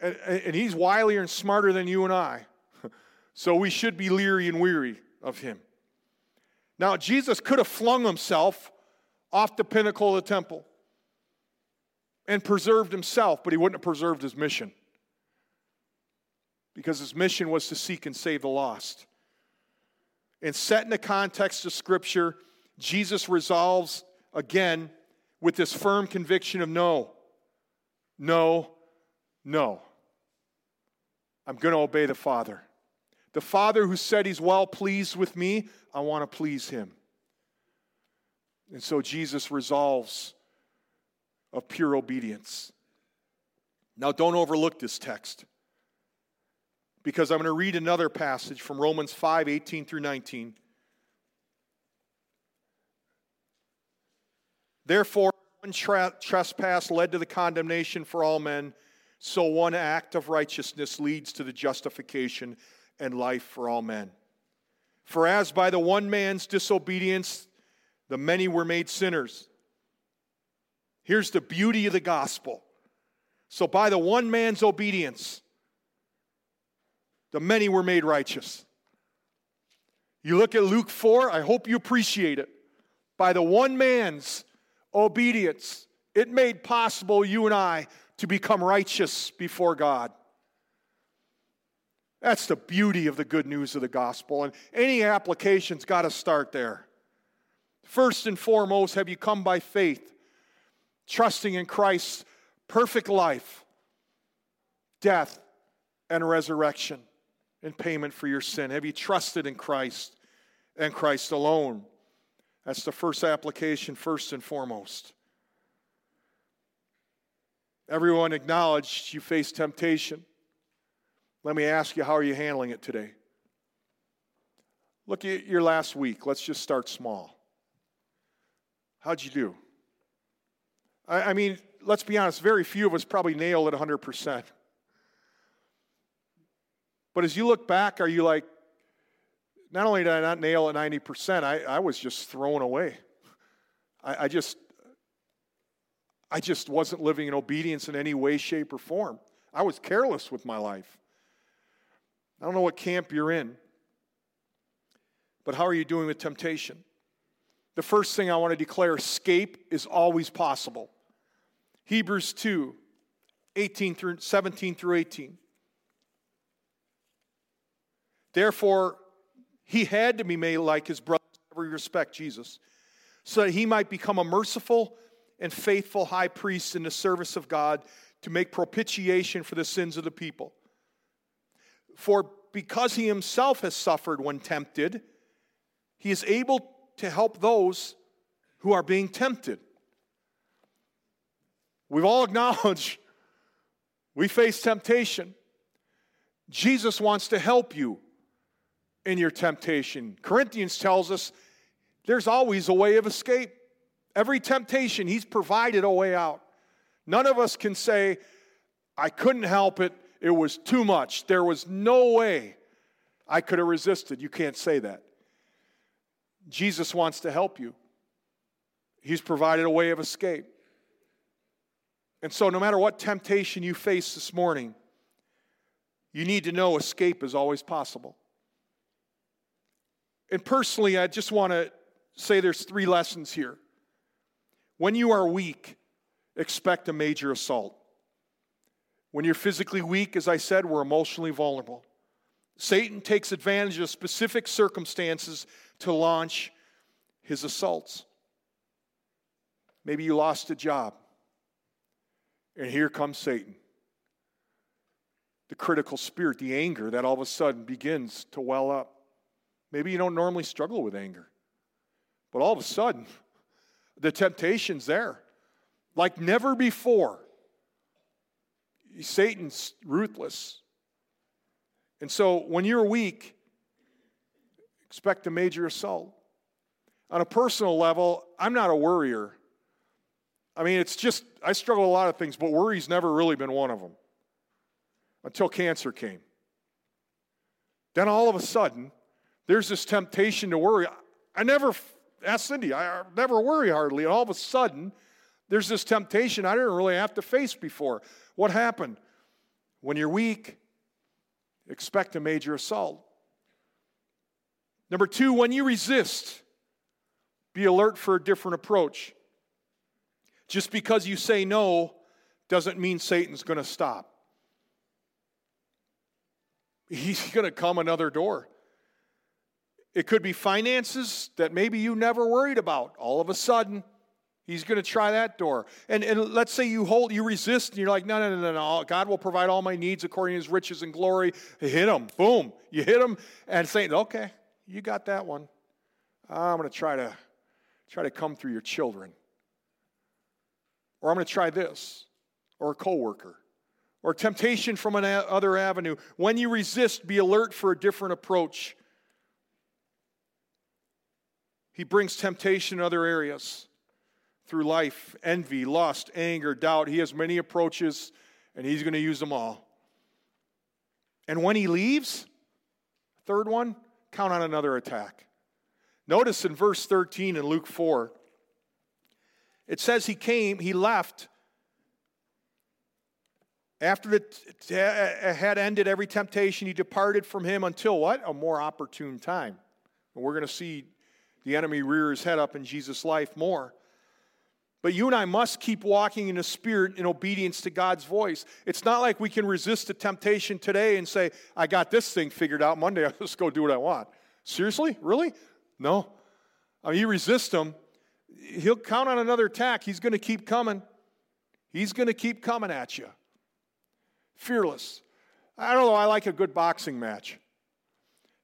And, and he's wilier and smarter than you and I. So we should be leery and weary of him. Now, Jesus could have flung himself off the pinnacle of the temple and preserved himself, but he wouldn't have preserved his mission because his mission was to seek and save the lost. And set in the context of Scripture, Jesus resolves again with this firm conviction of no, no, no. I'm going to obey the Father. The Father who said he's well pleased with me, I want to please him. And so Jesus resolves of pure obedience. Now, don't overlook this text because I'm going to read another passage from Romans 5 18 through 19. Therefore, one tra- trespass led to the condemnation for all men, so one act of righteousness leads to the justification and life for all men. For as by the one man's disobedience the many were made sinners. Here's the beauty of the gospel. So, by the one man's obedience, the many were made righteous. You look at Luke 4, I hope you appreciate it. By the one man's obedience, it made possible you and I to become righteous before God. That's the beauty of the good news of the gospel. And any application's got to start there. First and foremost, have you come by faith, trusting in Christ's perfect life, death, and resurrection? in payment for your sin? Have you trusted in Christ and Christ alone? That's the first application, first and foremost. Everyone acknowledged you face temptation. Let me ask you, how are you handling it today? Look at your last week. Let's just start small. How'd you do? I, I mean, let's be honest, very few of us probably nailed it 100%. But as you look back, are you like, not only did I not nail it 90%, I, I was just thrown away. I, I just I just wasn't living in obedience in any way, shape, or form. I was careless with my life. I don't know what camp you're in, but how are you doing with temptation? The first thing I want to declare escape is always possible. Hebrews 2 18 through 17 through 18. Therefore, he had to be made like his brother in every respect, Jesus, so that he might become a merciful and faithful high priest in the service of God to make propitiation for the sins of the people. For because he himself has suffered when tempted, he is able to help those who are being tempted. We've all acknowledged We face temptation. Jesus wants to help you in your temptation. Corinthians tells us there's always a way of escape. Every temptation, He's provided a way out. None of us can say, I couldn't help it. It was too much. There was no way I could have resisted. You can't say that. Jesus wants to help you, He's provided a way of escape. And so, no matter what temptation you face this morning, you need to know escape is always possible. And personally, I just want to say there's three lessons here. When you are weak, expect a major assault. When you're physically weak, as I said, we're emotionally vulnerable. Satan takes advantage of specific circumstances to launch his assaults. Maybe you lost a job, and here comes Satan. The critical spirit, the anger that all of a sudden begins to well up. Maybe you don't normally struggle with anger, but all of a sudden, [laughs] the temptation's there like never before. Satan's ruthless. And so when you're weak, expect a major assault. On a personal level, I'm not a worrier. I mean, it's just, I struggle with a lot of things, but worry's never really been one of them until cancer came. Then all of a sudden, there's this temptation to worry. I never, ask Cindy, I never worry hardly. And all of a sudden, there's this temptation I didn't really have to face before. What happened? When you're weak, expect a major assault. Number two, when you resist, be alert for a different approach. Just because you say no doesn't mean Satan's going to stop. He's [laughs] going to come another door. It could be finances that maybe you never worried about. All of a sudden, He's going to try that door. And, and let's say you hold, you resist, and you're like, no, no, no, no, no. God will provide all my needs according to his riches and glory. hit him. Boom. You hit him and say, okay, you got that one. I'm going to try to try to come through your children. Or I'm going to try this. Or a coworker. Or temptation from another avenue. When you resist, be alert for a different approach. He brings temptation in other areas through life envy, lust, anger, doubt. He has many approaches, and he's going to use them all. And when he leaves, third one, count on another attack. Notice in verse 13 in Luke 4, it says he came, he left. After it uh, had ended every temptation, he departed from him until what? A more opportune time. And we're going to see the enemy rear his head up in Jesus' life more. But you and I must keep walking in the Spirit in obedience to God's voice. It's not like we can resist the temptation today and say, I got this thing figured out. Monday, [laughs] I'll just go do what I want. Seriously? Really? No. I mean, you resist him, he'll count on another attack. He's going to keep coming. He's going to keep coming at you. Fearless. I don't know, I like a good boxing match.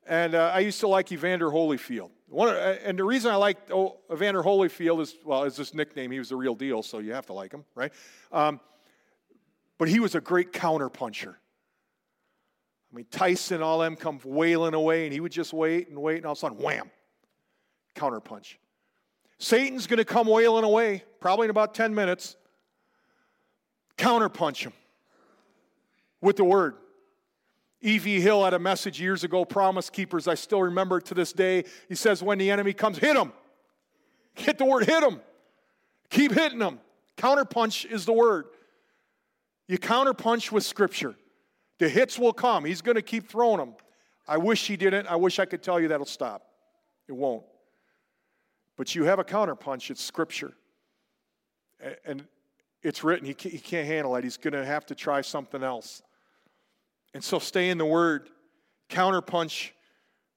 And uh, I used to like Evander Holyfield. One, uh, and the reason I like oh, Evander Holyfield is, well, is this nickname. He was the real deal, so you have to like him, right? Um, but he was a great counterpuncher. I mean, Tyson, all them come wailing away, and he would just wait and wait, and all of a sudden, wham, counterpunch. Satan's going to come wailing away, probably in about 10 minutes. Counterpunch him with the word. E.V. Hill had a message years ago, Promise Keepers. I still remember it to this day. He says, When the enemy comes, hit him. Hit the word, hit him. Keep hitting him. Counterpunch is the word. You counterpunch with Scripture. The hits will come. He's going to keep throwing them. I wish he didn't. I wish I could tell you that'll stop. It won't. But you have a counterpunch. It's Scripture. And it's written. He can't handle it. He's going to have to try something else. And so stay in the Word, counterpunch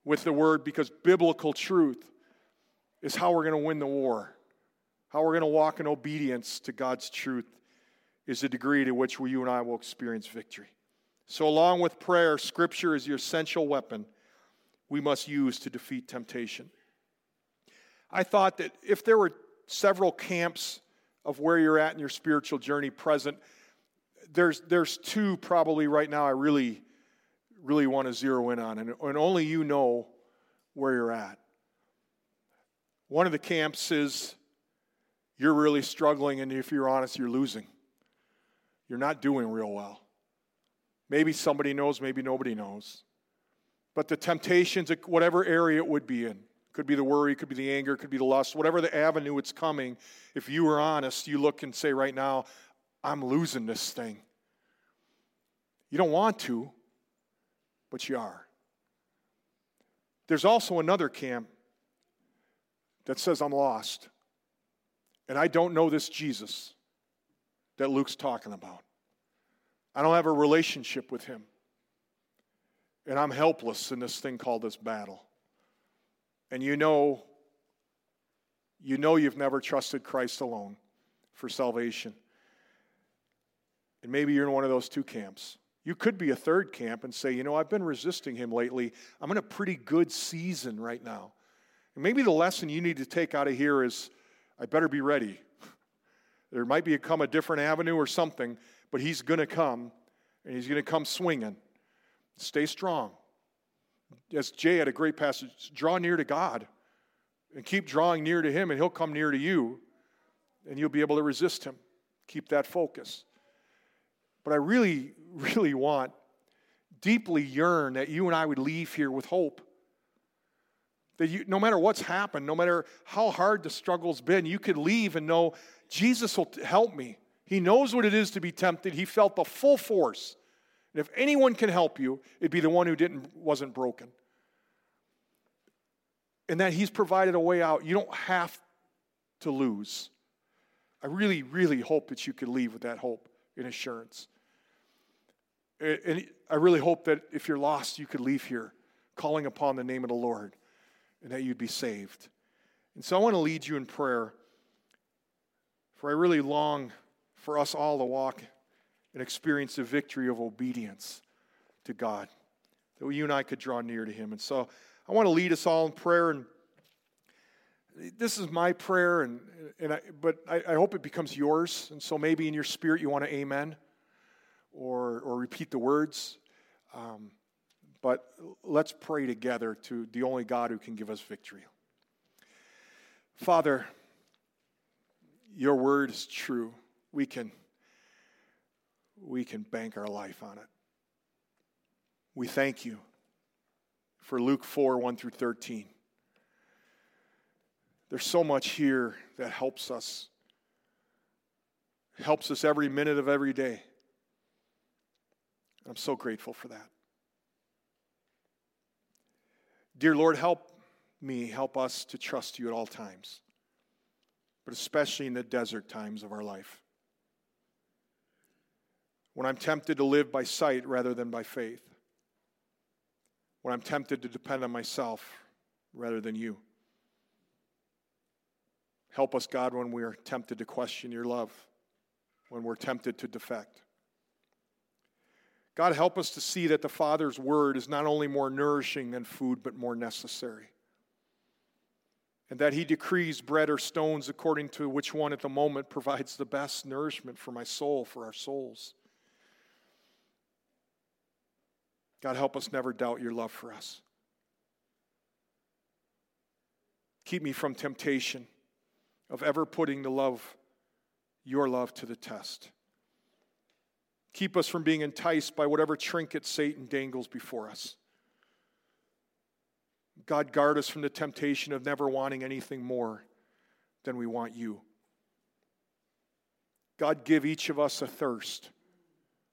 with the Word because biblical truth is how we're going to win the war. How we're going to walk in obedience to God's truth is the degree to which you and I will experience victory. So, along with prayer, Scripture is your essential weapon we must use to defeat temptation. I thought that if there were several camps of where you're at in your spiritual journey present, there's, there's two probably right now I really, really want to zero in on, and, and only you know where you're at. One of the camps is you're really struggling, and if you're honest, you're losing. You're not doing real well. Maybe somebody knows, maybe nobody knows. But the temptations, whatever area it would be in, could be the worry, could be the anger, could be the lust, whatever the avenue it's coming, if you are honest, you look and say, right now, I'm losing this thing. You don't want to, but you are. There's also another camp that says, I'm lost. And I don't know this Jesus that Luke's talking about. I don't have a relationship with him. And I'm helpless in this thing called this battle. And you know, you know you've never trusted Christ alone for salvation. And maybe you're in one of those two camps. You could be a third camp and say, you know, I've been resisting him lately. I'm in a pretty good season right now. And maybe the lesson you need to take out of here is I better be ready. [laughs] There might be come a different avenue or something, but he's going to come, and he's going to come swinging. Stay strong. As Jay had a great passage, draw near to God and keep drawing near to him, and he'll come near to you, and you'll be able to resist him. Keep that focus. But I really, really want, deeply yearn that you and I would leave here with hope. That you, no matter what's happened, no matter how hard the struggle's been, you could leave and know Jesus will help me. He knows what it is to be tempted. He felt the full force. And if anyone can help you, it'd be the one who didn't wasn't broken. And that he's provided a way out. You don't have to lose. I really, really hope that you could leave with that hope and assurance. And I really hope that if you're lost, you could leave here calling upon the name of the Lord and that you'd be saved. And so I want to lead you in prayer. For I really long for us all to walk and experience the victory of obedience to God, that you and I could draw near to Him. And so I want to lead us all in prayer. And this is my prayer, and, and I, but I, I hope it becomes yours. And so maybe in your spirit you want to amen or, or repeat the words. Um, but let's pray together to the only God who can give us victory. Father, your word is true. We can, we can bank our life on it. We thank you for Luke 4 1 through 13. There's so much here that helps us, helps us every minute of every day. I'm so grateful for that. Dear Lord, help me, help us to trust you at all times but especially in the desert times of our life. When I'm tempted to live by sight rather than by faith. When I'm tempted to depend on myself rather than you. Help us, God, when we are tempted to question your love, when we're tempted to defect. God, help us to see that the Father's word is not only more nourishing than food, but more necessary and that he decrees bread or stones according to which one at the moment provides the best nourishment for my soul, for our souls. God, help us never doubt your love for us. Keep me from temptation of ever putting the love, your love, to the test. Keep us from being enticed by whatever trinket Satan dangles before us. God, guard us from the temptation of never wanting anything more than we want you. God, give each of us a thirst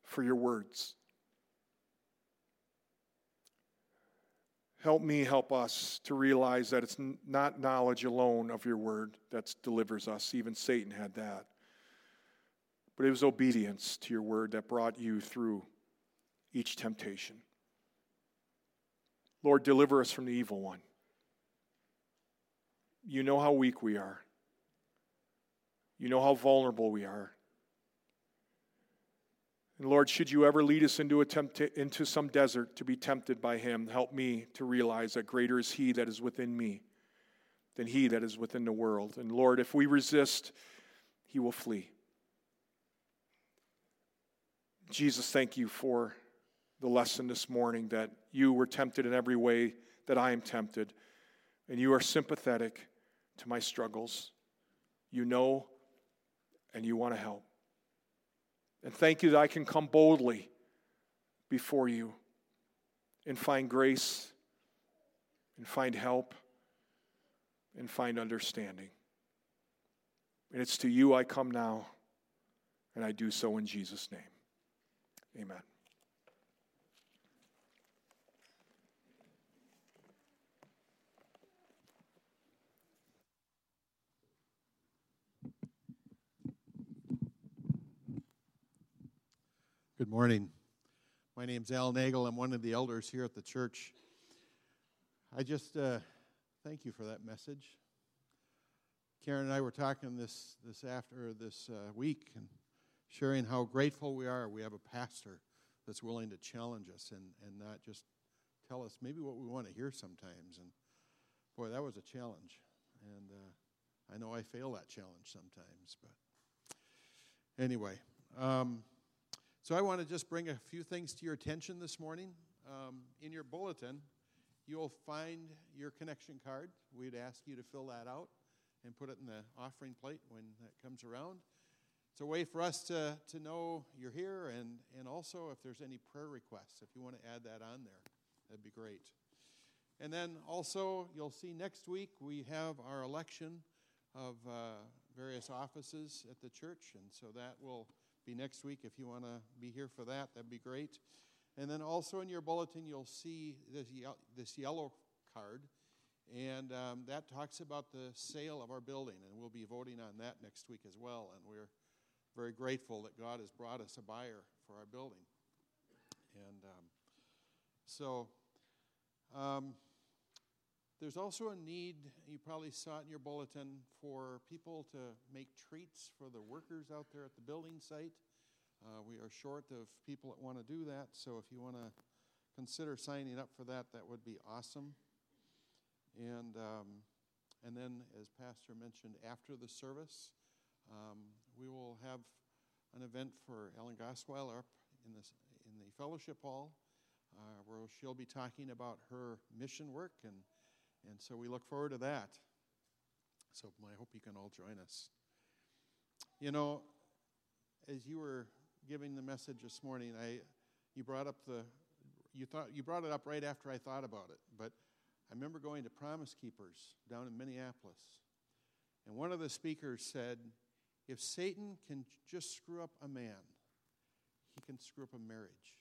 for your words. Help me, help us to realize that it's not knowledge alone of your word that delivers us. Even Satan had that. But it was obedience to your word that brought you through each temptation. Lord, deliver us from the evil one. You know how weak we are. You know how vulnerable we are. And Lord, should you ever lead us into, a into some desert to be tempted by him, help me to realize that greater is he that is within me than he that is within the world. And Lord, if we resist, he will flee. Jesus, thank you for the lesson this morning that you were tempted in every way that I am tempted, and you are sympathetic to my struggles. You know and you want to help. And thank you that I can come boldly before you and find grace and find help and find understanding. And it's to you I come now, and I do so in Jesus' name. Amen. Good morning. My name's Al Nagel. I'm one of the elders here at the church. I just uh, thank you for that message. Karen and I were talking this this after this uh, week and sharing how grateful we are. We have a pastor that's willing to challenge us and, and not just tell us maybe what we want to hear sometimes. And boy, that was a challenge. And uh, I know I fail that challenge sometimes. But anyway. Um, so I want to just bring a few things to your attention this morning. Um, in your bulletin, you'll find your connection card. We'd ask you to fill that out and put it in the offering plate when that comes around. It's a way for us to, to know you're here and, and also if there's any prayer requests, if you want to add that on there, that'd be great. And then also, you'll see next week we have our election of uh, various offices at the church, and so that will be next week. If you want to be here for that, that'd be great. And then also in your bulletin, you'll see this, ye- this yellow card, and um, that talks about the sale of our building, and we'll be voting on that next week as well. And we're very grateful that God has brought us a buyer for our building. And um, so um, there's also a need, you probably saw it in your bulletin, for people to make treats for the workers out there at the building site. Uh, we are short of people that want to do that, so if you want to consider signing up for that, that would be awesome. And, um, and then, as Pastor mentioned, after the service, um, we will have an event for Ellen Gosweiler up in, this, in the fellowship hall uh, where she'll be talking about her mission work and and so we look forward to that. So I hope you can all join us. You know, as you were giving the message this morning, I you brought up the you thought you brought it up right after I thought about it, but I remember going to Promise Keepers down in Minneapolis. And one of the speakers said, if Satan can just screw up a man, he can screw up a marriage.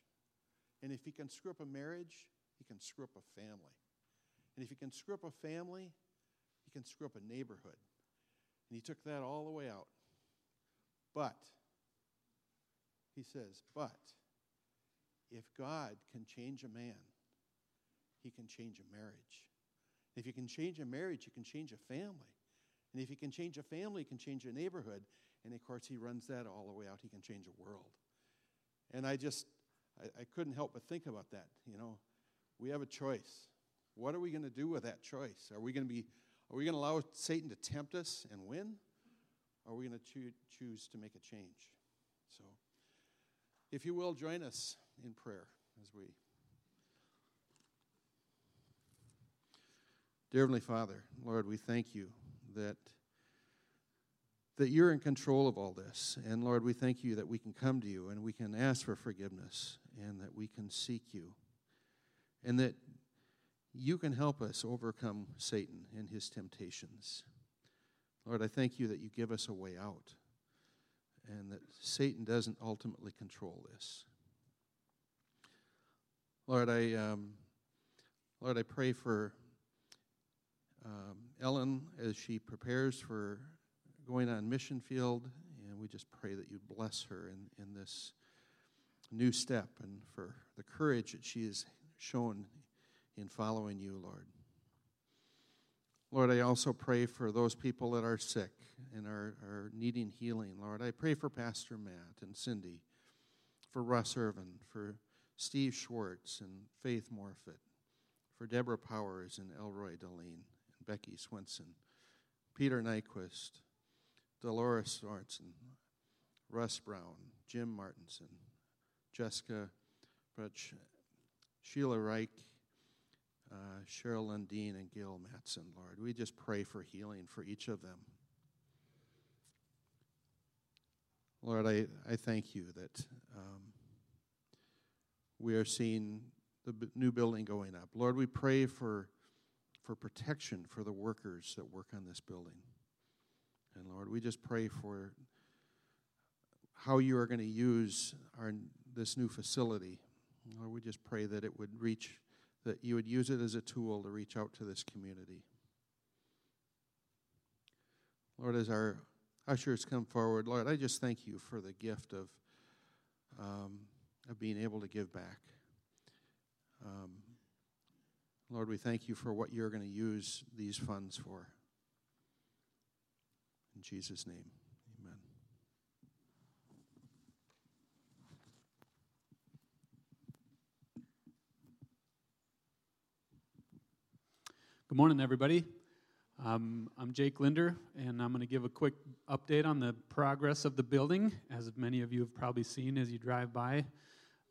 And if he can screw up a marriage, he can screw up a family. And if he can screw up a family, he can screw up a neighborhood. And he took that all the way out. But, he says, but if God can change a man, he can change a marriage. If he can change a marriage, he can change a family. And if he can change a family, he can change a neighborhood. And of course, he runs that all the way out. He can change a world. And I just, I, I couldn't help but think about that. You know, we have a choice. What are we going to do with that choice? Are we going to be are we going to allow Satan to tempt us and win? Or are we going to choo- choose to make a change? So, if you will, join us in prayer as we. Dear Heavenly Father, Lord, we thank you that, that you're in control of all this. And Lord, we thank you that we can come to you and we can ask for forgiveness and that we can seek you. And that you can help us overcome Satan and his temptations. Lord, I thank you that you give us a way out and that Satan doesn't ultimately control this. Lord, I, um, Lord, I pray for um, Ellen as she prepares for going on mission field, and we just pray that you bless her in, in this new step and for the courage that she has shown in following you, Lord. Lord, I also pray for those people that are sick and are, are needing healing. Lord, I pray for Pastor Matt and Cindy, for Russ Irvin, for Steve Schwartz and Faith Morfitt, for Deborah Powers and Elroy Deline Becky Swenson, Peter Nyquist, Dolores Sorensen, Russ Brown, Jim Martinson, Jessica Brutch, Sheila Reich, uh, Cheryl Lundeen, and Gail Matson, Lord. We just pray for healing for each of them. Lord, I, I thank you that um, we are seeing the b- new building going up. Lord, we pray for, for protection for the workers that work on this building. And Lord, we just pray for how you are going to use our, this new facility. Lord, we just pray that it would reach, that you would use it as a tool to reach out to this community. Lord, as our ushers come forward, Lord, I just thank you for the gift of, um, of being able to give back. Um, Lord, we thank you for what you're going to use these funds for. In Jesus' name, amen. Good morning, everybody. Um, I'm Jake Linder, and I'm going to give a quick update on the progress of the building. As many of you have probably seen as you drive by,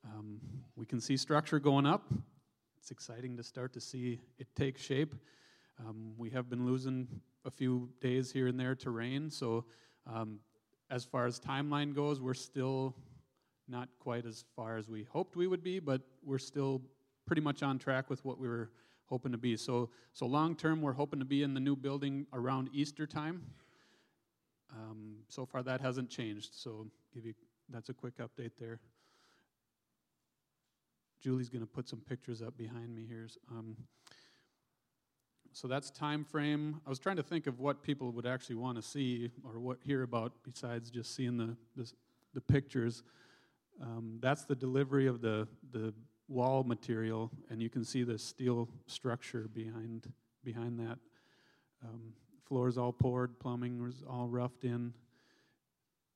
um, we can see structure going up. It's exciting to start to see it take shape. Um, we have been losing a few days here and there to rain, so um, as far as timeline goes, we're still not quite as far as we hoped we would be, but we're still pretty much on track with what we were hoping to be. So, so long term, we're hoping to be in the new building around Easter time. Um, so far, that hasn't changed. So, give you that's a quick update there. Julie's going to put some pictures up behind me here. Um, so that's time frame. I was trying to think of what people would actually want to see or what hear about besides just seeing the the, the pictures. Um, that's the delivery of the the wall material, and you can see the steel structure behind behind that. Um, floors all poured, plumbing was all roughed in.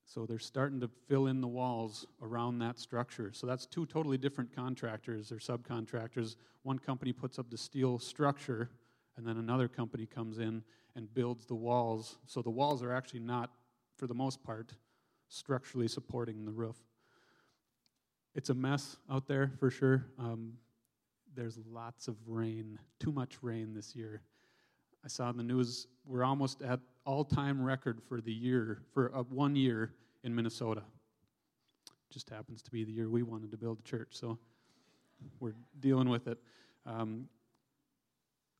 So they're starting to fill in the walls around that structure. So that's two totally different contractors or subcontractors. One company puts up the steel structure, and then another company comes in and builds the walls. So the walls are actually not, for the most part, structurally supporting the roof it's a mess out there for sure. Um, there's lots of rain, too much rain this year. I saw in the news we're almost at all-time record for the year for uh, one year in Minnesota. Just happens to be the year we wanted to build a church, so we're dealing with it. Um,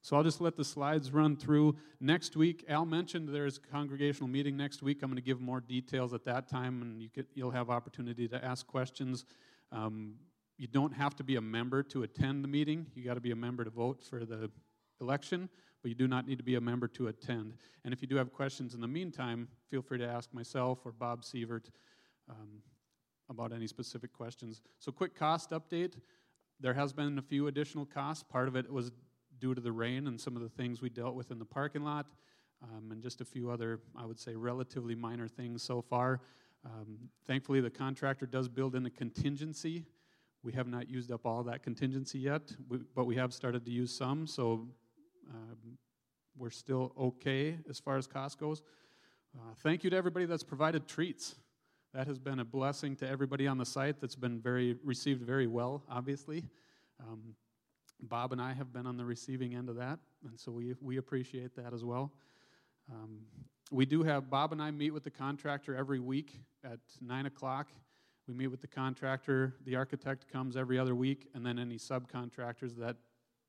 so I'll just let the slides run through. Next week, Al mentioned there's a congregational meeting next week. I'm going to give more details at that time, and you will have opportunity to ask questions. Um, you don't have to be a member to attend the meeting. You got to be a member to vote for the election, but you do not need to be a member to attend. And if you do have questions in the meantime, feel free to ask myself or Bob Sievert um, about any specific questions. So, quick cost update. There has been a few additional costs. Part of it was due to the rain and some of the things we dealt with in the parking lot, um, and just a few other, I would say, relatively minor things so far. Um, thankfully, the contractor does build in a contingency. We have not used up all that contingency yet, we, but we have started to use some, so um, we're still okay as far as cost goes. Uh, thank you to everybody that's provided treats. That has been a blessing to everybody on the site. That's been very received very well, obviously. Um, Bob and I have been on the receiving end of that, and so we, we appreciate that as well. Um, we do have Bob and I meet with the contractor every week at 9 o'clock. We meet with the contractor. The architect comes every other week, and then any subcontractors that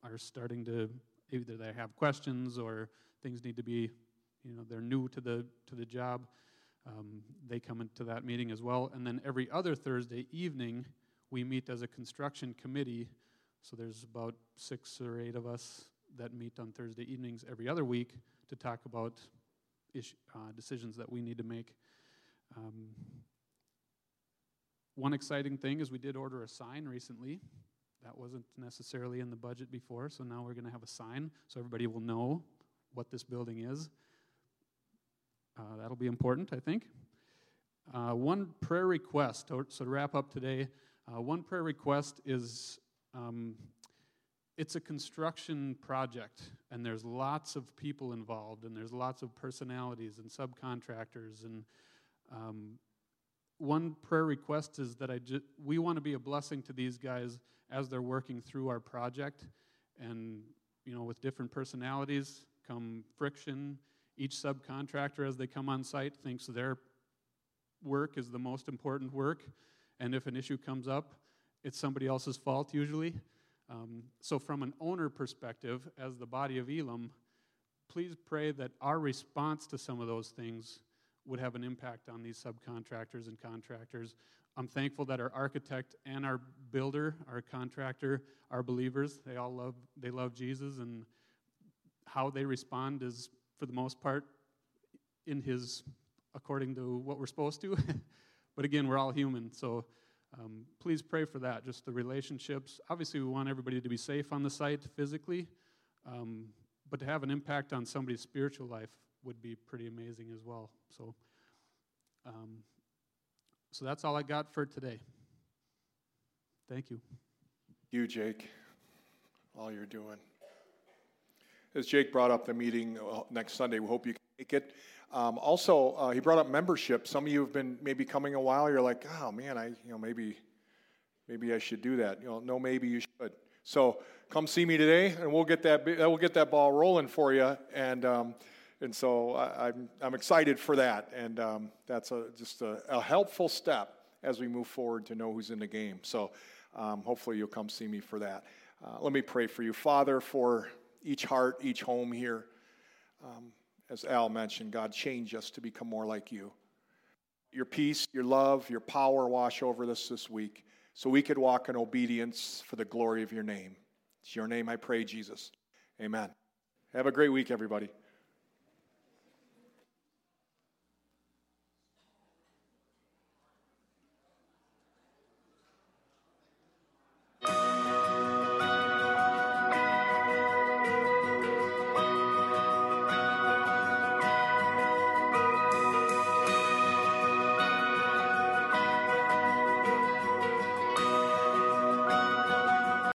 are starting to either they have questions or things need to be, you know, they're new to the to the job. Um, they come into that meeting as well. And then every other Thursday evening, we meet as a construction committee. So there's about six or eight of us that meet on Thursday evenings every other week to talk about issue, uh, decisions that we need to make. Um, one exciting thing is we did order a sign recently. That wasn't necessarily in the budget before, so now we're going to have a sign so everybody will know what this building is. Uh, that'll be important, I think. Uh, one prayer request, so to wrap up today, uh, one prayer request is um, it's a construction project, and there's lots of people involved, and there's lots of personalities and subcontractors, and um, one prayer request is that I ju- we want to be a blessing to these guys as they're working through our project, and you know, with different personalities come friction. Each subcontractor, as they come on site, thinks their work is the most important work, and if an issue comes up, it's somebody else's fault usually. Um, so, from an owner perspective, as the body of Elam, please pray that our response to some of those things would have an impact on these subcontractors and contractors. I'm thankful that our architect and our builder, our contractor, our believers. They all love they love Jesus and how they respond is for the most part in his according to what we're supposed to. [laughs] but again, we're all human, so um, please pray for that. Just the relationships. Obviously, we want everybody to be safe on the site physically, um, but to have an impact on somebody's spiritual life would be pretty amazing as well. So, um, so that's all I got for today. Thank you. You, Jake, all you're doing. As Jake brought up the meeting uh, next Sunday, we hope you can make it. Um, also, uh, he brought up membership. Some of you have been maybe coming a while. You're like, oh man, I you know maybe maybe I should do that. You know, no, maybe you should. So come see me today, and we'll get that we'll get that ball rolling for you. And um, and so I, am I'm, I'm excited for that. And um, that's a, just a, a, helpful step as we move forward to know who's in the game. So um, hopefully you'll come see me for that. Uh, let me pray for you, Father, for each heart, each home here. Um, as Al mentioned, God, change us to become more like you. Your peace, your love, your power wash over us this week so we could walk in obedience for the glory of your name. It's your name I pray, Jesus. Amen. Have a great week, everybody.